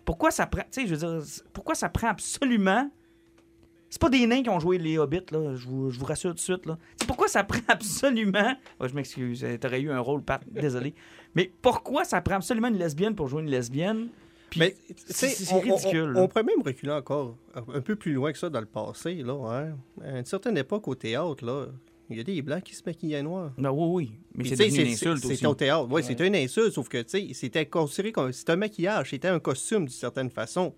pourquoi ça prend. Tu sais, je veux dire, pourquoi ça prend absolument. C'est pas des nains qui ont joué les Hobbits, là, je vous, je vous rassure tout de suite. Là. C'est pourquoi ça prend absolument. Ouais, je m'excuse, euh, t'aurais eu un rôle, Pat, désolé. Mais pourquoi ça prend absolument une lesbienne pour jouer une lesbienne? Puis Mais c'est on, ridicule. on- pourrait même reculer encore un peu plus loin que ça dans le passé. Là, hein. À une certaine époque, au théâtre, là, il y a des Blancs qui se maquillaient noir. Non, oui, oui. Mais c'est une insulte aussi. C'était au théâtre. Oui, c'était une insulte, sauf que tu sais, c'était considéré comme. C'était un maquillage, c'était un costume d'une certaine façon.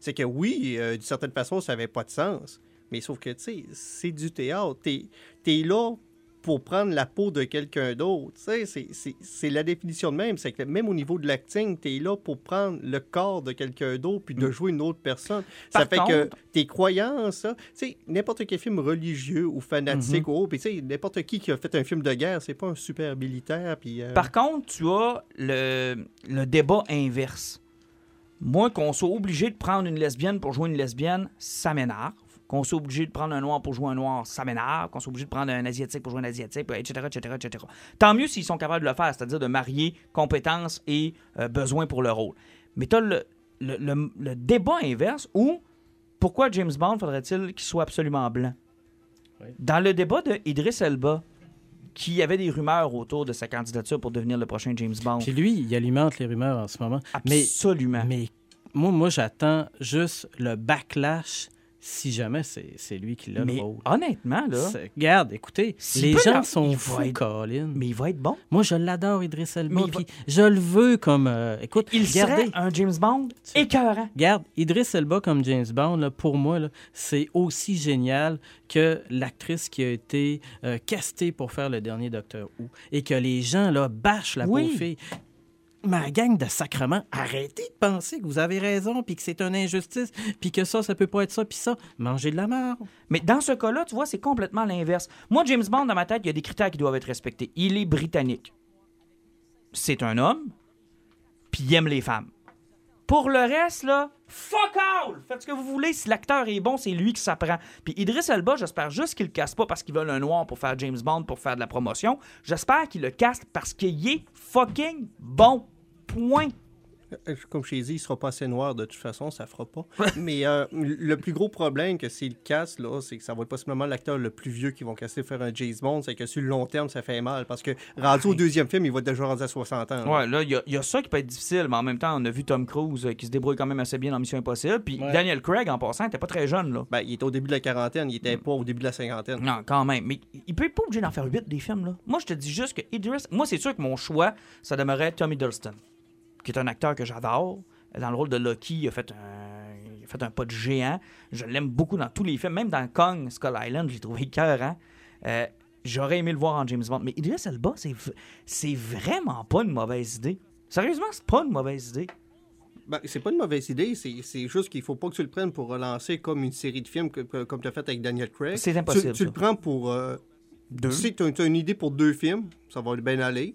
C'est que oui, euh, d'une certaine façon, ça n'avait pas de sens. Mais sauf que, tu sais, c'est du théâtre. T'es es là pour prendre la peau de quelqu'un d'autre. Tu sais, c'est- la définition de même. C'est que même au niveau de l'acting, tu es là pour prendre le corps de quelqu'un d'autre puis de jouer une autre personne. ça Mm. Fait que tes croyances, sais, n'importe quel film religieux ou fanatique Mm-hmm. ou autre, puis tu sais, n'importe qui qui a fait un film de guerre, c'est pas un super militaire. Puis, euh, Par contre, tu as le, le débat inverse. Moi, qu'on soit obligé de prendre une lesbienne pour jouer une lesbienne, ça m'énerve. Qu'on soit obligé de prendre un noir pour jouer un noir, ça m'énerve. Qu'on soit obligé de prendre un asiatique pour jouer un asiatique, etc., etc., etc. Tant mieux s'ils sont capables de le faire, c'est-à-dire de marier compétences et euh, besoins pour le rôle. Mais tu as le, le- le- le débat inverse où pourquoi James Bond faudrait-il qu'il soit absolument blanc? Oui. Dans le débat de Idris Elba, qui avait des rumeurs autour de sa candidature pour devenir le prochain James Bond. Puis lui, il alimente les rumeurs en ce moment. Mais, Absolument. mais moi, moi j'attends juste le backlash si jamais c'est lui qui l'a le Mais rôle. honnêtement, là, Regarde, écoutez, S'il les gens sont fous, être- Colin. mais il va être bon. Moi, je l'adore, Idriss Elba, va- puis je le veux comme... euh, écoute, Il regardez, serait un James Bond écœurant. Regarde, Idriss Elba comme James Bond, là, pour moi, c'est aussi génial que l'actrice qui a été euh, castée pour faire le dernier Docteur Who et que les gens là, bâchent la Oui. pauvre fille. Ma gang de sacrements, arrêtez de penser que vous avez raison, puis que c'est une injustice, puis que ça, ça peut pas être ça, puis ça. Mangez de la merde. Mais dans ce cas-là, tu vois, c'est complètement l'inverse. Moi, James Bond, dans ma tête, il y a des critères qui doivent être respectés. Il est britannique. C'est un homme, puis il aime les femmes. Pour le reste, là, fuck all! Faites ce que vous voulez. Si l'acteur est bon, c'est lui qui s'apprend. Puis Idriss Elba, j'espère juste qu'il le casse pas parce qu'ils veulent un noir pour faire James Bond, pour faire de la promotion. J'espère qu'il le casse parce qu'il est fucking bon. Point. Euh, Comme je t'ai dit, il sera pas assez noir de toute façon, ça fera pas. Mais euh, le plus gros problème que s'il casse, là, c'est que ça va être possiblement l'acteur le plus vieux qui vont casser faire un James Bond, c'est que sur le long terme, ça fait mal. Parce que rendu au deuxième film, il va être déjà rendu à 60 ans. là. Ouais, là, il y, a- il y a ça qui peut être difficile, mais en même temps, on a vu Tom Cruise euh, qui se débrouille quand même assez bien dans Mission Impossible. Puis Ouais. Daniel Craig, en passant, était pas très jeune, là. Ben, il était au début de la quarantaine, il était pas au début de la cinquantaine. Non, quand même. Mais il peut être pas obligé d'en faire 8 des films, là. Moi, je te dis juste que Idris. Moi, c'est sûr que mon choix, ça demeurait Tommy Durston, qui est un acteur que j'adore. dans le rôle de Loki, il a fait un, il a fait un pas de géant. Je l'aime beaucoup dans tous les films, même dans Kong, Skull Island, j'ai trouvé cœur. Euh, J'aurais aimé le voir en James Bond. Mais Idris Elba, c'est vraiment pas une mauvaise idée. Sérieusement, c'est pas une mauvaise idée. Ben, c'est pas une mauvaise idée, c'est juste qu'il faut pas que tu le prennes pour relancer comme une série de films que- que- comme tu as fait avec Daniel Craig. C'est Tu, impossible. tu le ça. prends pour. euh, Deux. Tu sais, tu as, une idée pour deux films, ça va bien aller.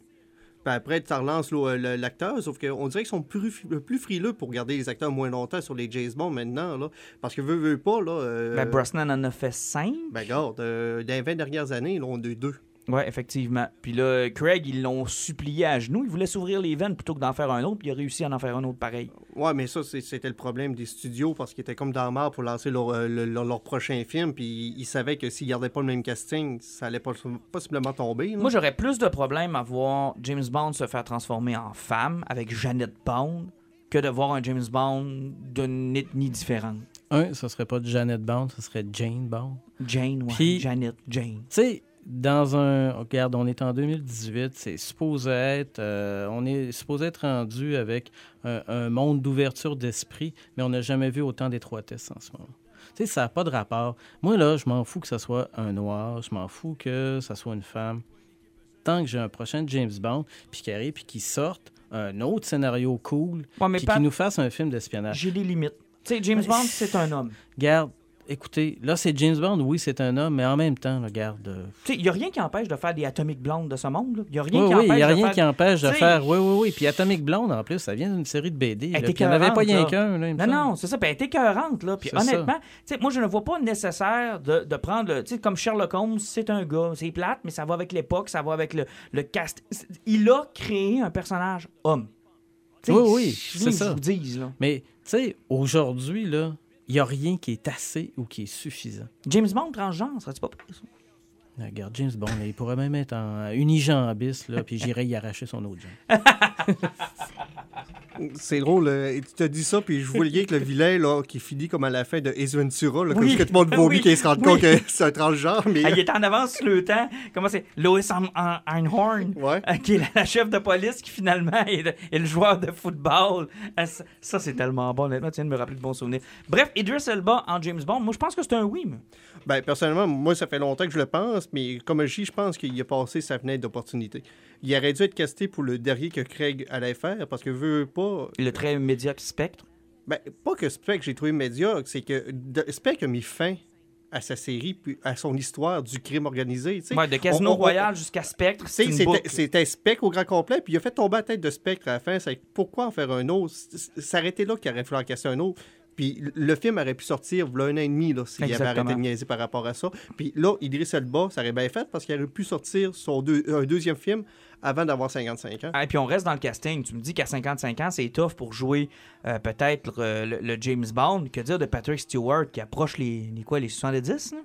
Puis après, tu relances là, le- l'acteur, sauf qu'on dirait qu'ils sont plus, plus frileux pour garder les acteurs moins longtemps sur les James Bond maintenant. Là, parce que veut, veut pas. Là, euh, Ben, Brosnan en a fait cinq. ben, regarde, euh, dans les 20 dernières années, là, on a eu deux. Ouais, effectivement. Puis là, Craig, ils l'ont supplié à genoux. Il voulait s'ouvrir les veines plutôt que d'en faire un autre, puis il a réussi à en faire un autre pareil. Ouais, mais ça, c'était le problème des studios parce qu'ils étaient comme dans le marre pour lancer leur, euh, le- leur, leur prochain film. Puis ils savaient que s'ils gardaient pas le même casting, ça allait pas- possiblement tomber. là. Moi, j'aurais plus de problèmes à voir James Bond se faire transformer en femme avec Janet Bond que de voir un James Bond d'une ethnie différente. Un, ce serait pas Janet Bond, ce serait Jane Bond. Jane, ouais. Puis- Janet, Jane. Tu sais, dans un. Regarde, on est en 2018, c'est supposé être. euh, on est supposé être rendu avec un, un monde d'ouverture d'esprit, mais on n'a jamais vu autant d'étroitesse en ce moment. Tu sais, ça n'a pas de rapport. Moi, là, je m'en fous que ça soit un noir, je m'en fous que ça soit une femme. Tant que j'ai un prochain James Bond, puis qu'il arrive, puis qu'il sorte un autre scénario cool, Ouais, mais puis qu'il nous fasse un film d'espionnage. j'ai des limites. Tu sais, James Bond, c'est- c'est un homme. Garde, écoutez, là, c'est James Bond, oui, c'est un homme, mais en même temps, regarde. euh, Tu sais, il n'y a rien qui empêche de faire des Atomic Blondes de ce monde. Il n'y a rien Oui, qui oui, empêche n'y a de rien faire... qui empêche de T'sais- faire. Oui, oui, oui. Puis Atomic Blonde, en plus, ça vient d'une série de BD. là, était il n'y en avait pas rien qu'un. Non, semble. non, c'est ça. Puis elle écœurante, là. Puis honnêtement, moi, je ne vois pas nécessaire de, de prendre, le- tu sais, comme Sherlock Holmes, c'est un gars. C'est plate, mais ça va avec l'époque, ça va avec le, le cast. Il a créé un personnage homme. Tu sais, Oui, oui, c'est ça. vous dis, là. Mais, tu sais, aujourd'hui, là, il n'y a rien qui est assez ou qui est suffisant. James Bond transgenre, serait-tu pas? Ah, Regarde, James Bond, là, il pourrait même être en unijambis, là, puis j'irais y arracher son autre jambe. C'est drôle, euh, tu te dis ça, puis je vois le lien avec le vilain là, qui finit comme à la fin de Ace Ventura, là, comme Oui. que tout le monde vomit Oui. qu'il se rende Oui. compte que c'est un transgenre, mais... Il est en avance sur le temps. Comment c'est? Lois Ein- Ein- Einhorn. Ouais. euh, qui est la, chef de police qui finalement est le, est le joueur de football. Ah, ça, c'est tellement bon, honnêtement. Tu viens de me rappeler de bons souvenirs. Bref, Idris Elba en James Bond, moi je pense que c'est un oui. moi. Ben, personnellement, moi, ça fait longtemps que je le pense, mais comme je dis, je pense qu'il a passé sa fenêtre d'opportunité. Il aurait dû être casté pour le dernier que Craig allait faire, parce que veut pas... Le très médiocre spectre? Ben, pas que Spec, j'ai trouvé médiocre, c'est que de- Spec a mis fin à sa série, puis à son histoire du crime organisé. Ouais, de Casino On- on- on- Royale jusqu'à Spectre, C'était boucle. c'était Spec au grand complet, puis il a fait tomber la tête de Spectre à la fin. C'est pourquoi en faire un autre? S'arrêter là qu'il aurait fallu en casser un autre. Puis le film aurait pu sortir il y a un an et demi s'il avait arrêté de niaiser par rapport à ça. Puis là, Idris Elba, ça aurait bien fait parce qu'il aurait pu sortir son deux- un deuxième film avant d'avoir 55 ans. Ah, et puis on reste dans le casting. Tu me dis qu'à 55 ans, c'est tough pour jouer euh, peut-être euh, le, le James Bond. Que dire de Patrick Stewart qui approche les, les quoi, les 70, là?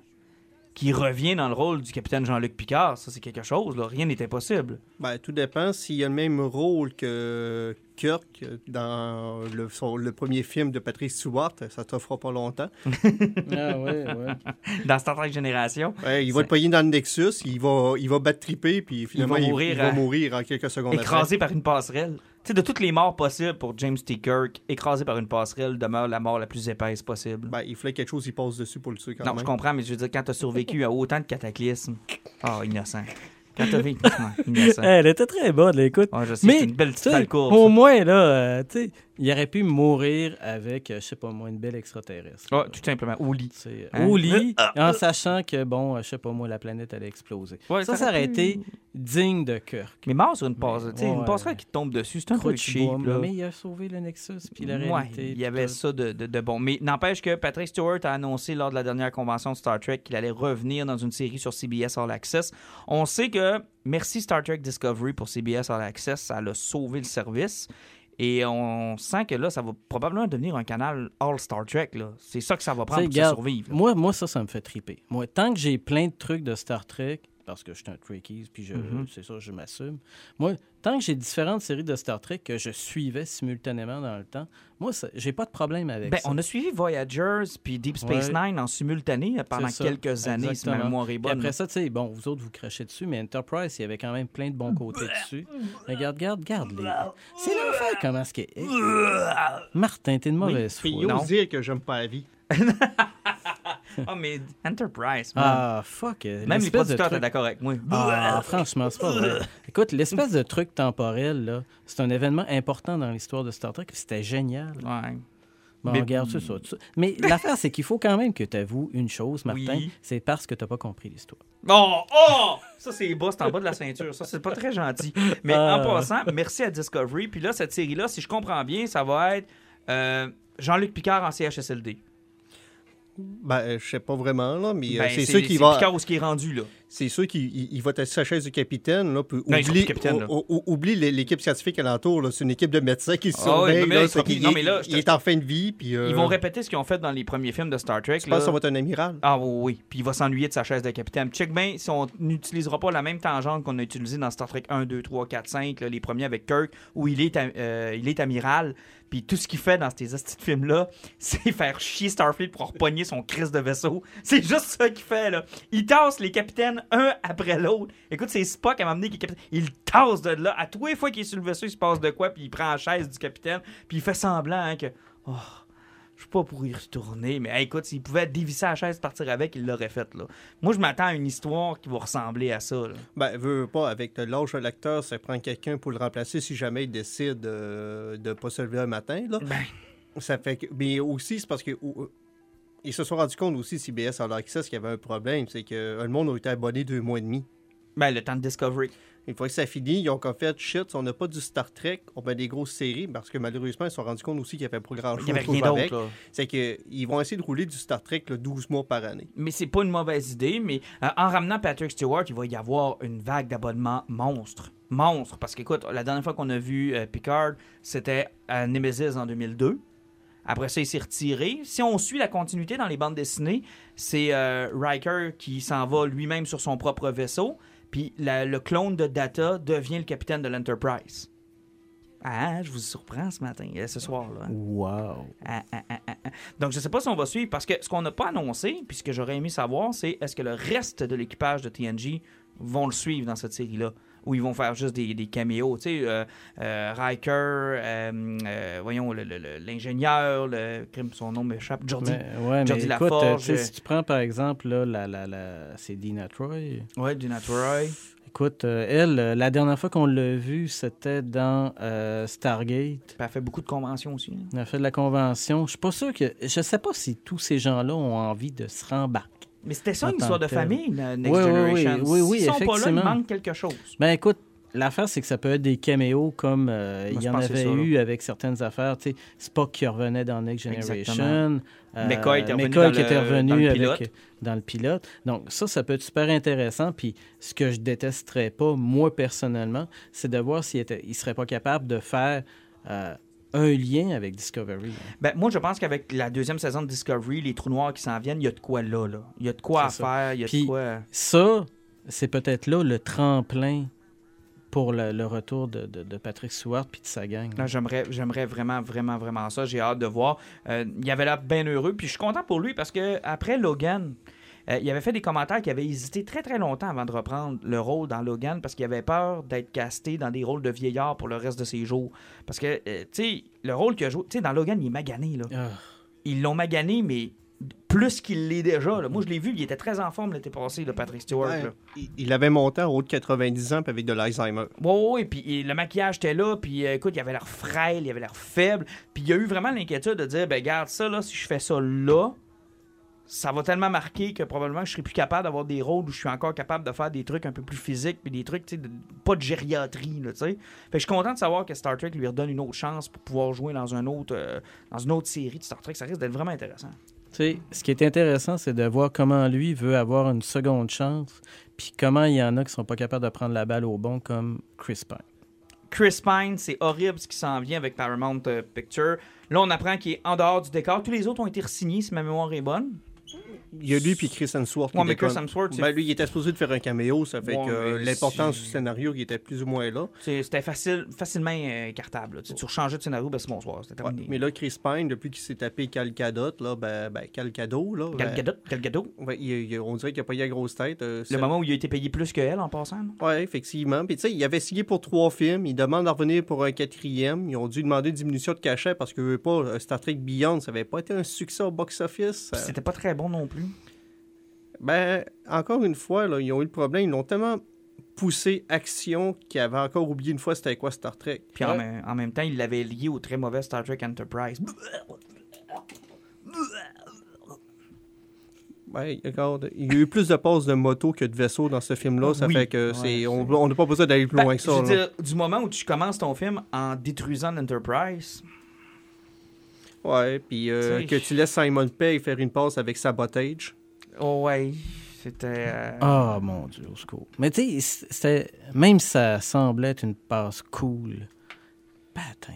Qui revient dans le rôle du capitaine Jean-Luc Picard. Ça, c'est quelque chose. Là. Rien n'est impossible. Ben, tout dépend s'il a le même rôle que Kirk dans le, son- le premier film de Patrick Stewart, ça t'offre pas longtemps. Ah, ouais, ouais. Dans Star Trek Génération. Ouais, il va te payer dans le Nexus, il va, il va battre triper, puis finalement, il, mourir il va à- mourir en quelques secondes écrasé par une passerelle. Tu sais, de toutes les morts possibles pour James T. Kirk, écrasé par une passerelle demeure la mort la plus épaisse possible. Ben, il fallait quelque chose, il passe dessus pour le tuer quand non, même. je comprends, mais je veux dire, quand t'as survécu à autant de cataclysmes, ah, innocent. Quand t'as vécu, innocent. Elle était très bonne, là, écoute. Ouais, je sais, Mais, c'est une belle petite au moins, là, euh, tu sais, il aurait pu mourir avec, euh, je sais pas moi, une belle extraterrestre. Ah, tout simplement, au lit. Hein? Au lit, en sachant que, bon, euh, je sais pas moi, la planète allait exploser. Ouais, ça, ça aurait été digne de Kirk. Mais mort sur une passerelle, une ouais. passerelle qui tombe dessus, c'est un peu cheap. là. mais il a sauvé le Nexus, puis la Ouais, réalité. il y avait tout. ça de, de- de bon. Mais n'empêche que Patrick Stewart a annoncé lors de la dernière convention de Star Trek qu'il allait revenir dans une série sur CBS All Access. On sait que merci Star Trek Discovery pour CBS All Access, ça a sauvé le service. Et on sent que là, ça va probablement devenir un canal All Star Trek. C'est ça que ça va prendre pour se survivre. là. Moi, moi, ça, ça me fait triper. Moi, tant que j'ai plein de trucs de Star Trek, parce que je suis un Trekkies, puis je, Mhm. c'est ça, je m'assume. Moi, tant que j'ai différentes séries de Star Trek que je suivais simultanément dans le temps, moi, j'ai pas de problème avec Ben, ça. on a suivi Voyagers puis Deep Space Ouais. Nine en simultané pendant C'est ça, quelques années, si ma mémoire est bonne. après ça, tu sais, bon, vous autres, vous crachez dessus, mais Enterprise, il y avait quand même plein de bons côtés dessus. Regarde, regarde, regarde. Les... C'est l'enfer, comment est-ce que... Martin, t'es de mauvaise Puis foi. il non. ose dire que j'aime pas la vie. Ah, mais Enterprise, man. Ah, fuck. euh, Même les producteurs étaient d'accord avec moi. Ah, franchement, c'est pas vrai. Écoute, l'espèce de truc temporel, là, c'est un événement important dans l'histoire de Star Trek, c'était génial. Ouais. Bon, Mais- regarde, c'est ça. tu- Mais l'affaire, c'est qu'il faut quand même que tu avoues une chose, Martin, Oui. c'est parce que tu pas compris l'histoire. Oh, oh! Ça, c'est bas, c'est en bas de la ceinture. Ça, c'est pas très gentil. Mais Ah. en passant, merci à Discovery. Puis là, cette série-là, si je comprends bien, ça va être euh, Jean-Luc Picard en CHSLD. Ben, euh, je sais pas vraiment, là, mais euh, Ben, c'est sûr qu'il c'est va. Picard où ce qui est rendu, là. C'est sûr qu'il il- il va être sa chaise du capitaine, là, puis Non, oublie, plus capitaine, là. o- o- oublie l'é- l'équipe scientifique alentour. C'est une équipe de médecins qui Ah surveille, là, il non, est- mais là, je il te- est en fin de vie, puis... euh, Ils vont répéter ce qu'ils ont fait dans les premiers films de Star Trek. Je pense ça va être un amiral. Ah oui, oui. Puis il va s'ennuyer de sa chaise de capitaine. Check bien si on n'utilisera pas la même tangente qu'on a utilisée dans Star Trek 1, 2, 3, 4, 5, là, les premiers avec Kirk, où il est, am- euh, il est amiral. Puis tout ce qu'il fait dans ces films-là, c'est faire chier Starfleet pour repogner son crise de vaisseau. C'est juste ça qu'il fait, là. Il tasse les capitaines un après l'autre. Écoute, c'est Spock à m'amener qui est capitaine. Il tasse de là. À tous les fois qu'il est sur le vaisseau, il se passe de quoi, puis il prend la chaise du capitaine, puis il fait semblant hein, que... Oh, je suis pas pour y retourner, mais hey, écoute, s'il pouvait dévisser la chaise, partir avec, il l'aurait fait. Là. Moi, je m'attends à une histoire qui va ressembler à ça. là. Ben, veux, veux pas, avec l'âge de l'acteur, ça prend quelqu'un pour le remplacer si jamais il décide euh, de pas se lever un matin, là. Ben, Ça fait que... Mais aussi, c'est parce que... Ils se sont rendus compte aussi, CBS, en Access, qu'il y avait un problème. C'est que euh, le monde a été abonné deux mois et demi. ben, le temps de Discovery. Une fois que ça finit, ils ont comme fait shit, on n'a pas du Star Trek, on met des grosses séries, parce que malheureusement, ils se sont rendus compte aussi qu'il n'y avait pas grand Il chose avec. C'est qu'ils vont essayer de rouler du Star Trek là, 12 mois par année. Mais c'est pas une mauvaise idée. Mais euh, en ramenant Patrick Stewart, il va y avoir une vague d'abonnements monstre. Monstre. Parce qu'écoute, la dernière fois qu'on a vu euh, Picard, c'était à Nemesis en 2002. Après ça, il s'est retiré. Si on suit la continuité dans les bandes dessinées, c'est euh, Riker qui s'en va lui-même sur son propre vaisseau. Puis la- le clone de Data devient le capitaine de l'Enterprise. Ah, je vous surprends ce matin, euh, ce soir-là. hein. Wow. Ah, ah, ah, ah, ah. Donc, je ne sais pas si on va suivre parce que ce qu'on n'a pas annoncé, puis ce que j'aurais aimé savoir, c'est est-ce que le reste de l'équipage de TNG vont le suivre dans cette série-là? Ou ils vont faire juste des, des caméos. Tu sais, euh, euh, Riker, euh, voyons, le- le- le- l'ingénieur, le, crime, son nom m'échappe, Jordi. Mais, ouais, mais Jordi écoute, Laforge, euh, si tu prends par exemple là, la, la, la, c'est Dina Troy. Ouais, du Troy. Écoute, elle, la dernière fois qu'on l'a vue, c'était dans euh, Stargate. Puis Elle fait beaucoup de conventions aussi. On a fait de la convention. Je suis pas sûr que. Je sais pas si tous ces gens-là ont envie de se rembarquer. Mais c'était ça, une histoire de famille, Next Oui, oui, oui, Generation. oui, oui, S'ils sont pas là, il manque quelque chose. Ben écoute, l'affaire, c'est que ça peut être des caméos comme euh, il y en avait ça, là. eu avec certaines affaires. Tu sais, Spock qui revenait dans Next Generation. McCoy était revenu McCoy dans qui était le- revenu dans le pilote. dans le pilote. Donc, ça, ça peut être super intéressant. Puis, ce que je détesterais pas, moi, personnellement, c'est de voir s'il était, il serait pas capable de faire euh, un lien avec Discovery. hein. Ben, moi, je pense qu'avec la deuxième saison de Discovery, les trous noirs qui s'en viennent, il y a de quoi là. là. Il y a de quoi à ça. faire, il y a Puis- de quoi. Ça, c'est peut-être là le tremplin pour le, le retour de, de- de Patrick Stewart puis de sa gang. j'aimerais, j'aimerais vraiment, vraiment, vraiment ça. J'ai hâte de voir. Euh, il avait l'air bien heureux. Puis je suis content pour lui parce que après Logan, euh, il avait fait des commentaires qu'il avait hésité très, très longtemps avant de reprendre le rôle dans Logan parce qu'il avait peur d'être casté dans des rôles de vieillard pour le reste de ses jours. Parce que, euh, tu sais, le rôle qu'il a joué, tu sais, dans Logan, il est magané, là. Ah. Ils l'ont magané, mais plus qu'il l'est déjà. là. Moi, je l'ai vu, il était très en forme l'été passé, le Patrick Stewart. Ouais. là. Il, il avait monté en haut de 90 ans puis avec de l'Alzheimer. Ouais, ouais, ouais, puis le maquillage était là, puis euh, écoute, il avait l'air frêle, il avait l'air faible, puis il y a eu vraiment l'inquiétude de dire, ben garde ça, là, si je fais ça là, ça va tellement marquer que probablement je serai plus capable d'avoir des rôles où je suis encore capable de faire des trucs un peu plus physiques, puis des trucs, tu sais, de- pas de gériatrie, là, tu sais. Fait que je suis content de savoir que Star Trek lui redonne une autre chance pour pouvoir jouer dans, un autre, euh, dans une autre série de Star Trek. Ça risque d'être vraiment intéressant. Tu sais, ce qui est intéressant, c'est de voir comment lui veut avoir une seconde chance, puis comment il y en a qui sont pas capables de prendre la balle au bon, comme Chris Pine. Chris Pine, c'est horrible ce qui s'en vient avec Paramount euh, Picture. Là, on apprend qu'il est en dehors du décor. Tous les autres ont été signés, si ma mémoire est bonne. Il y a lui puis Chris Hemsworth. Ouais, mais Chris Hemsworth, Ben, lui, il était supposé de faire un caméo, ça fait Ouais, que euh, l'importance du scénario qui était plus ou moins là. C'était facile, facilement euh, écartable. là. Tu, tu rechangeais de scénario, ben c'est bonsoir, c'était Ouais, terminé. Mais là, Chris Pine, depuis qu'il s'est tapé Cal Gadot, là, ben, ben Cal Gadot, là. Gal ben, il- il- on dirait qu'il a pas eu la grosse tête. euh, le moment où il a été payé plus qu'elle en passant. Ouais, effectivement. Puis tu sais, il avait signé pour trois films. Il demande de revenir pour un quatrième. Ils ont dû demander une diminution de cachet parce que pas, euh, Star Trek Beyond, ça avait pas été un succès au box-office. Euh, C'était pas très bon non plus. Ben, encore une fois, là, ils ont eu le problème. Ils l'ont tellement poussé action qu'ils avaient encore oublié une fois c'était quoi Star Trek. Puis en, Ouais. même- en même temps, il l'avait lié au très mauvais Star Trek Enterprise. Ouais, regarde, il y a eu plus de passes de moto que de vaisseaux dans ce film-là. Ça Oui. fait que c'est, on n'a pas besoin d'aller plus Ben, loin que ça. je veux dire, du moment où tu commences ton film en détruisant l'Enterprise, Ouais, puis euh, Tu que tu laisses Simon Pegg faire une passe avec Sabotage. Oh ouais, c'était. euh, Ah, mon Dieu, au secours. Mais tu sais, c'était... Même si ça semblait être une passe cool, patin.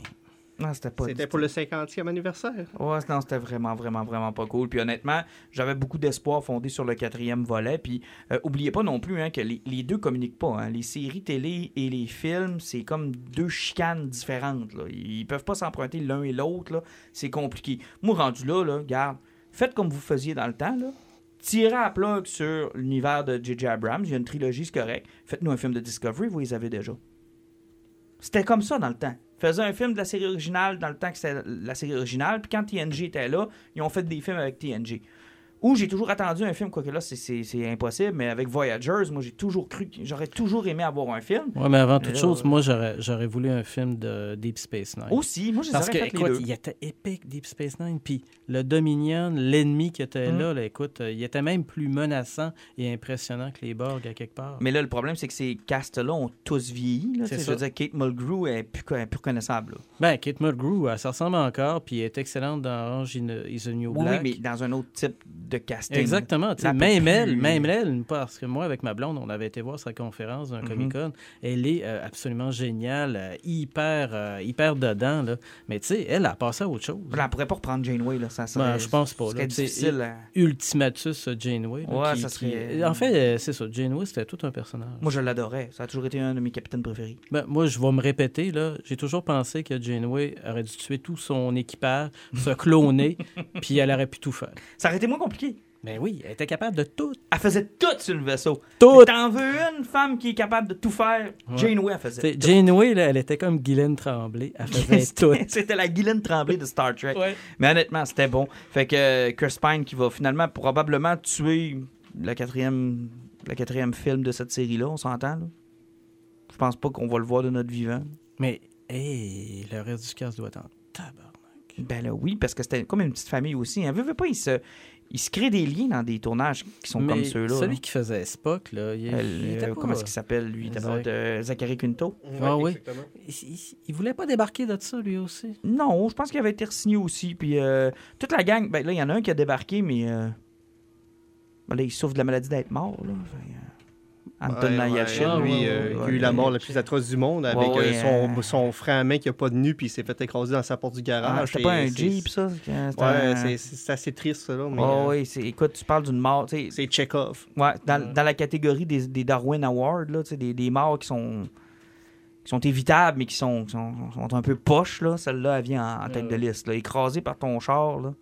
Non, c'était pas. C'était pour le 50e anniversaire. Ouais, non, c'était vraiment, vraiment, vraiment pas cool. Puis honnêtement, j'avais beaucoup d'espoir fondé sur le quatrième volet. Puis euh, oubliez pas non plus hein, que les, les deux communiquent pas. hein. Les séries télé et les films, c'est comme deux chicanes différentes. Là. Ils peuvent pas s'emprunter l'un et l'autre. là. C'est compliqué. Moi, rendu là, là, garde, faites comme vous faisiez dans le temps. Là. Tirez à plug sur l'univers de J.J. Abrams. Il y a une trilogie, c'est correct. Faites-nous un film de Discovery, vous les avez déjà. C'était comme ça dans le temps. Faisaient un film de la série originale dans le temps que c'était la série originale, puis quand TNG était là, ils ont fait des films avec TNG. Ou j'ai toujours attendu un film, quoique là, c'est- impossible, mais avec Voyagers, moi, j'ai toujours cru, j'aurais toujours aimé avoir un film. Ouais, mais avant toute là, chose, euh, moi, j'aurais, j'aurais voulu un film de Deep Space Nine. Aussi, moi, je les Parce que, fait les écoute, deux. il était épique, Deep Space Nine. Puis le Dominion, l'ennemi qui était Mm. là, là, écoute, euh, il était même plus menaçant et impressionnant que les Borg à quelque part. Mais là, le problème, c'est que ces castes-là ont tous vieilli. Là, je veux dire, Kate Mulgrew est plus, plus reconnaissable. Ben, Kate Mulgrew, elle, ça ressemble encore, puis elle est excellente dans Orange is the- New Oui, oui, Black. mais dans un autre type de casting. Exactement. Même elle, même elle, parce que moi, avec ma blonde, on avait été voir sa conférence d'un Mhm. Comic-Con. Elle est euh, absolument géniale, euh, hyper, euh, hyper dedans. Là. Mais tu sais, elle a passé à autre chose. Elle pourrait pas reprendre Janeway. Là. Ça serait, Ben, je pense pas, serait sais, difficile. Ultimatus Janeway. là, Ouais, qui- ça qui- serait- En fait, c'est ça. Janeway, c'était tout un personnage. Moi, je l'adorais. Ça a toujours été un de mes capitaines préférés. Ben, moi, je vais me répéter, là. J'ai toujours pensé que Janeway aurait dû tuer tout son équipage, se cloner, puis elle aurait pu tout faire. Ça aurait été moins compliqué. Mais oui, elle était capable de tout. Elle faisait tout sur le vaisseau. Tout! T'en veux une femme qui est capable de tout faire? Ouais. Janeway, elle faisait tout. Janeway, là, elle était comme Guylaine Tremblay. Elle faisait tout. C'était- la Guylaine Tremblay de Star Trek. Ouais. Mais honnêtement, c'était bon. Fait que euh, Chris Pine qui va finalement probablement tuer le quatrième, le quatrième film de cette série-là, on s'entend. là? Je pense pas qu'on va le voir de notre vivant. Mais, hey, le reste du casse doit être en tabarnak. Ben là, oui, parce que c'était comme une petite famille aussi. Hein. Veut, veut pas, il se, il se crée des liens dans des tournages qui sont Mais comme ceux-là. Celui là. qui faisait Spock, là, il, Elle, il était euh, pas- Comment est-ce qu'il s'appelle, lui? Il était Zach. pas, euh, Zachary Quinto? Ah oui. il, il- voulait pas débarquer de ça, lui aussi. Non, je pense qu'il avait été signé aussi. Puis euh, toute la gang, ben là, il y en a un qui a débarqué, mais euh, ben là, il souffre de la maladie d'être mort. Là. Fait, euh, Anton Ouais, lui, lui, ouais, euh, il a eu la mort la plus atroce du monde avec euh, son, euh, son frère à main qui a pas de nu puis il s'est fait écraser dans sa porte du Ah, garage. c'était pas un Et c'est- Jeep, ça? Ouais, un- c'est- assez triste, ça. Là, mais, Oh, euh, oui, écoute, tu parles d'une mort. C'est Chekhov. Ouais, dans, dans la catégorie des, des Darwin Awards, là, des, des morts qui sont, qui sont évitables, mais qui sont, qui sont, sont un peu poches, là. Celle-là, elle vient en, en tête de liste. Là. Écrasée par ton char, là.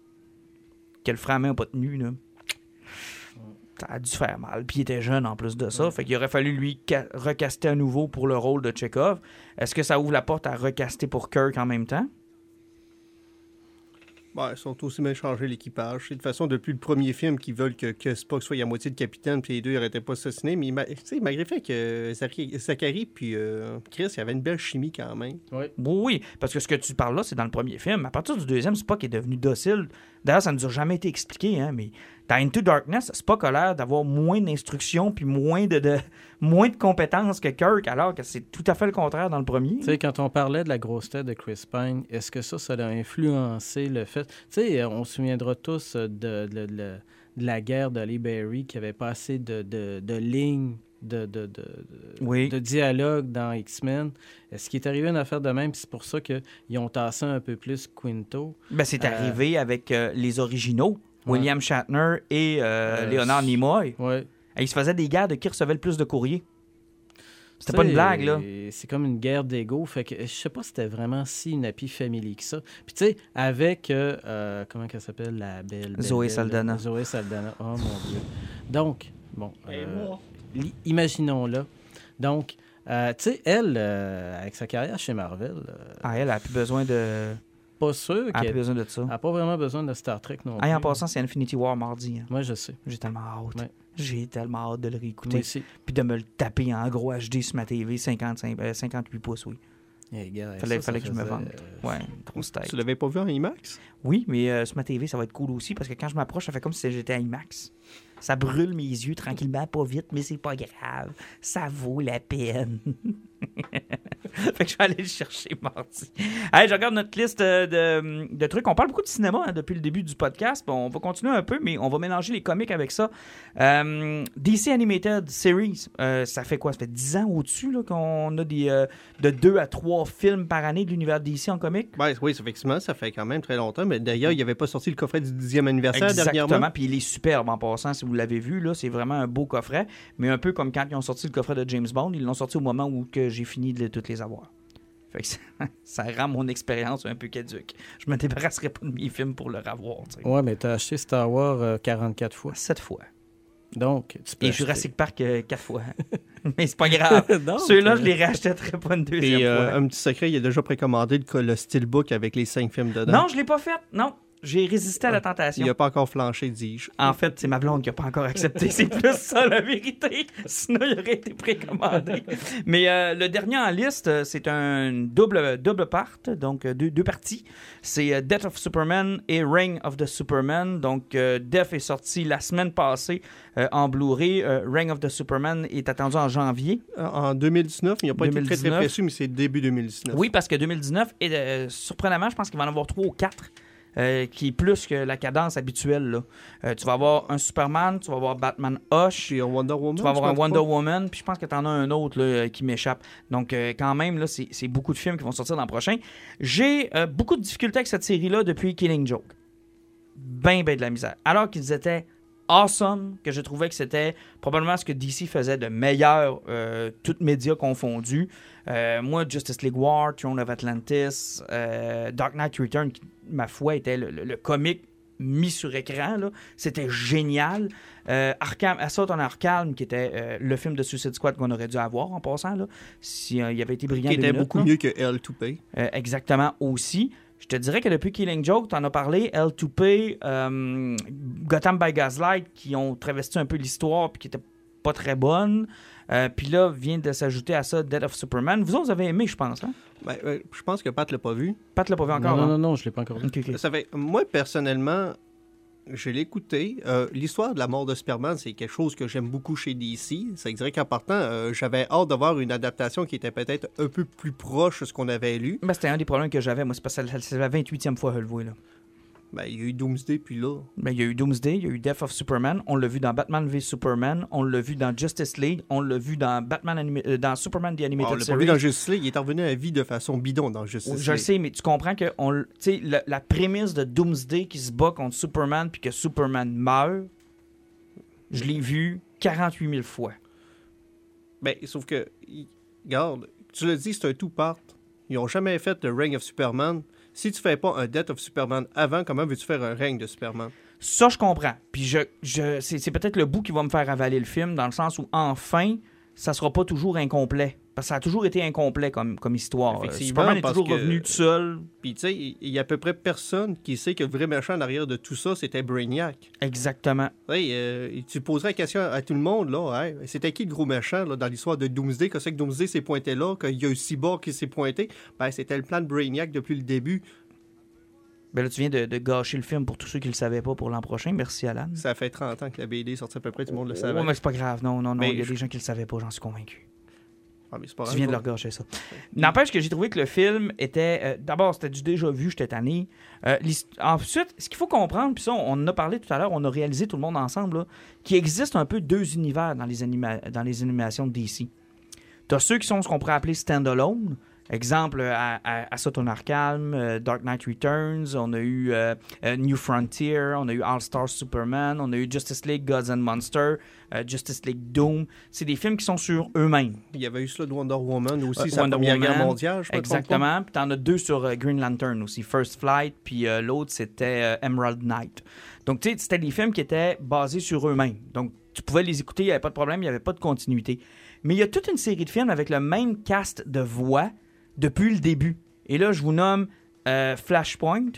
Que le frein à main n'a pas tenu, là. Ça a dû faire mal. Puis il était jeune en plus de ça. Fait qu'il aurait fallu lui ca- recaster à nouveau pour le rôle de Chekhov. Est-ce que ça ouvre la porte à recaster pour Kirk en même temps? Ouais, ils sont aussi bien changé l'équipage. C'est De toute façon, depuis le premier film, qu'ils veulent que, que Spock soit à moitié de capitaine, puis les deux n'arrêtaient pas de s'assassiner. Mais ma- tu sais, malgré le fait que Zachary, Zachary puis euh, Chris, il y avait une belle chimie quand même. Oui, oui, parce que ce que tu parles là, c'est dans le premier film. À partir du deuxième, Spock est devenu docile. D'ailleurs, ça ne nous a jamais été expliqué, hein, mais dans Into Darkness, Spock a l'air d'avoir moins d'instructions puis moins de, de- moins de compétences que Kirk, alors que c'est tout à fait le contraire dans le premier. Tu sais, quand on parlait de la grosse tête de Chris Pine, est-ce que ça, ça a influencé le fait... Tu sais, on se souviendra tous de, de- de- de la guerre d'Ali Berry qui avait pas de, de, de lignes de, de, de, de- Oui. de dialogue dans X-Men. Est-ce qu'il est arrivé une affaire de même? puis C'est pour ça qu'ils ont tassé un peu plus Quinto. Ben, c'est Euh, arrivé avec euh, les originaux. William Shatner et euh, Euh, Leonard Nimoy. Ouais. Et ils se faisaient des guerres de qui recevait le plus de courriers. C'était pas une blague, là. C'est comme une guerre d'ego. Fait que je sais pas si c'était vraiment si une happy family que ça. Puis tu sais, avec euh, euh, comment qu'elle s'appelle la belle, belle Zoé belle, Saldana. Zoé Saldana. Oh mon dieu. Donc bon, euh, li- imaginons-là. Donc euh, tu sais, elle euh, avec sa carrière chez Marvel, euh, Ah, elle a plus besoin de. pas sûr Elle a plus qu'elle besoin de ça. n'a pas vraiment besoin de Star Trek non plus. Ah, en passant, c'est Infinity War mardi. hein. Moi je sais. J'ai tellement hâte. Ouais. J'ai tellement hâte de le réécouter. Puis de me le taper en gros HD sur ma TV, 55, euh, 58 pouces, oui. Eh, gars, Fallait- ça, ça fallait que je me vende. euh, Ouais, grosse tête. Tu l'avais pas vu en IMAX? Oui, mais euh, sur ma TV, ça va être cool aussi parce que quand je m'approche, ça fait comme si j'étais à IMAX. Ça brûle mes yeux tranquillement, pas vite, mais c'est pas grave. Ça vaut la peine. fait que je vais aller le chercher mardi. Hey, je regarde notre liste euh, de, de trucs. On parle beaucoup de cinéma hein, depuis le début du podcast. Bon, on va continuer un peu, mais on va mélanger les comics avec ça. Euh, DC Animated Series, euh, ça fait quoi? Ça fait 10 ans au-dessus là, qu'on a des, euh, de 2 à 3 films par année de l'univers DC en comics? Ben, oui, effectivement, ça fait quand même très longtemps. Mais d'ailleurs, il n'y avait pas sorti le coffret du 10e anniversaire dernièrement. Exactement, puis il est superbe en passant, si vous l'avez vu, là, c'est vraiment un beau coffret, mais un peu comme quand ils ont sorti le coffret de James Bond, ils l'ont sorti au moment où que j'ai fini de les- toutes les avoir. Fait que ça, ça rend mon expérience un peu caduque. Je me débarrasserai pas de mes films pour le revoir, tu sais. Ouais, mais t'as acheté Star Wars euh, 44 fois. Sept fois. Donc, tu peux Et acheter. Jurassic Park euh, quatre fois. mais c'est pas grave. Ceux-là, euh, je les rachèterai pas une deuxième Et euh, fois. un petit secret, il a déjà précommandé le, le steelbook avec les cinq films dedans. Non, je l'ai pas fait. Non, j'ai résisté à la tentation. Il n'a pas encore flanché, dis-je. En fait, c'est ma blonde qui n'a pas encore accepté. C'est plus ça la vérité. Sinon, il aurait été précommandé. Mais euh, le dernier en liste, euh, c'est un double, double part, donc euh, deux, deux parties. C'est euh, Death of Superman et Reign of the Superman. Donc, euh, Death est sorti la semaine passée en Blu-ray. Reign of the Superman est attendu en janvier. En 2019, il n'a pas été très, 2019. très précis, mais c'est début 2019. Oui, parce que 2019, et surprenamment, je pense qu'il va en avoir trois ou quatre. Euh, qui est plus que la cadence habituelle. Là. Euh, tu vas avoir un Superman, tu vas avoir Batman Hush, un Wonder Woman. Tu vas avoir un Wonder pas. Woman, puis je pense que tu en as un autre là, euh, qui m'échappe. Donc, euh, quand même, là, c'est c'est beaucoup de films qui vont sortir l'an prochain. J'ai beaucoup de difficultés avec cette série-là depuis Killing Joke. Ben, ben de la misère. Alors qu'ils étaient awesome, que je trouvais que c'était probablement ce que DC faisait de meilleur, euh, toutes médias confondus. Euh, moi, Justice League War, Throne of Atlantis, euh, Dark Knight Return, qui, ma foi, était le, le- le comique mis sur écran. C'était génial. Euh, Arkham, Assault on Arkham, qui était euh, le film de Suicide Squad qu'on aurait dû avoir en passant, là, si euh, il avait été brillant. Qui était minutes, beaucoup là. mieux que L to Pay. Exactement aussi. Je te dirais que depuis Killing Joke, tu en as parlé, L2P, euh, Gotham by Gaslight, qui ont travesti un peu l'histoire puis qui étaient pas très bonnes. Euh, puis là, vient de s'ajouter à ça Dead of Superman. Vous autres, vous avez aimé, je pense. Hein? Ben, euh, je pense que Pat l'a pas vu. Pat l'a pas vu encore. Non, non, hein? non, non, je l'ai pas encore vu. Ça fait, moi, personnellement, je l'ai écouté. Euh, L'histoire de la mort de Superman, c'est quelque chose que j'aime beaucoup chez DC. Ça dirait qu'en partant, euh, j'avais hâte d'avoir une adaptation qui était peut-être un peu plus proche de ce qu'on avait lu. Ben, c'était un des problèmes que j'avais. Moi, c'est c'est la 28e fois que le vois. Ben, il y a eu Doomsday, puis là. Ben, il y a eu Doomsday, il y a eu Death of Superman. On l'a vu dans Batman v Superman. On l'a vu dans Justice League. On l'a vu dans Batman anima- euh, dans Superman The on Animated l'a pas Series. vu dans Justice League. Il est revenu à la vie de façon bidon dans Justice Je le League. sais, mais tu comprends que on, l- tu sais, la, la prémisse de Doomsday qui se bat contre Superman puis que Superman meurt, je l'ai vu 48 000 fois. Ben, sauf que, regarde, tu le dis, c'est un two-part. Ils n'ont jamais fait le Reign of Superman. Si tu fais pas un Death of Superman avant, comment veux-tu faire un règne de Superman? Ça, je comprends. Puis je, je, c'est, peut-être le bout qui va me faire avaler le film, dans le sens où, enfin, ça sera pas toujours incomplet. Parce que ça a toujours été incomplet comme, comme histoire. Euh, Superman est toujours que- revenu tout seul. Puis, tu sais, il y a à peu près personne qui sait que le vrai méchant en arrière de tout ça, c'était Brainiac. Exactement. Hey, euh, tu poserais la question à tout le monde, là, hey, c'était qui le gros méchant là, dans l'histoire de Doomsday? Que c'est que Doomsday s'est pointé là, qu'il y a eu Cyborg qui s'est pointé? Ben, c'était le plan de Brainiac depuis le début. Ben là, tu viens de, de gâcher le film pour tous ceux qui le savaient pas pour l'an prochain. Merci, Alan. Ça fait 30 ans que la BD est sortie à peu près, tout le monde le savait. Ouais, mais c'est pas grave. Non, non, non. Mais Il y a je- des gens qui le savaient pas, j'en suis convaincu. Ah, mais c'est pas Tu viens de leur gâcher ça. N'empêche que j'ai trouvé que le film était. euh, D'abord, c'était du déjà vu, j'étais tanné. Euh, ensuite, ce qu'il faut comprendre, puis ça, on en a parlé tout à l'heure, on a réalisé tout le monde ensemble, qu'il existe un peu deux univers dans les, anima- dans les animations de DC. T'as ceux qui sont ce qu'on pourrait appeler stand-alone, Exemple, à, à, euh, Dark Knight Returns, on a eu euh, euh, New Frontier, on a eu All-Star Superman, on a eu Justice League Gods and Monsters, Justice League Doom. C'est des films qui sont sur eux-mêmes. Il y avait eu ça de Wonder Woman aussi, sa Wonder Première Woman, Guerre mondiale, je Exactement. Puis t'en as deux sur Green Lantern aussi, First Flight, puis l'autre c'était Emerald Knight. Donc, tu sais, c'était des films qui étaient basés sur eux-mêmes. Donc, tu pouvais les écouter, il n'y avait pas de problème, il n'y avait pas de continuité. Mais il y a toute une série de films avec le même cast de voix depuis le début. Et là, je vous nomme euh, Flashpoint,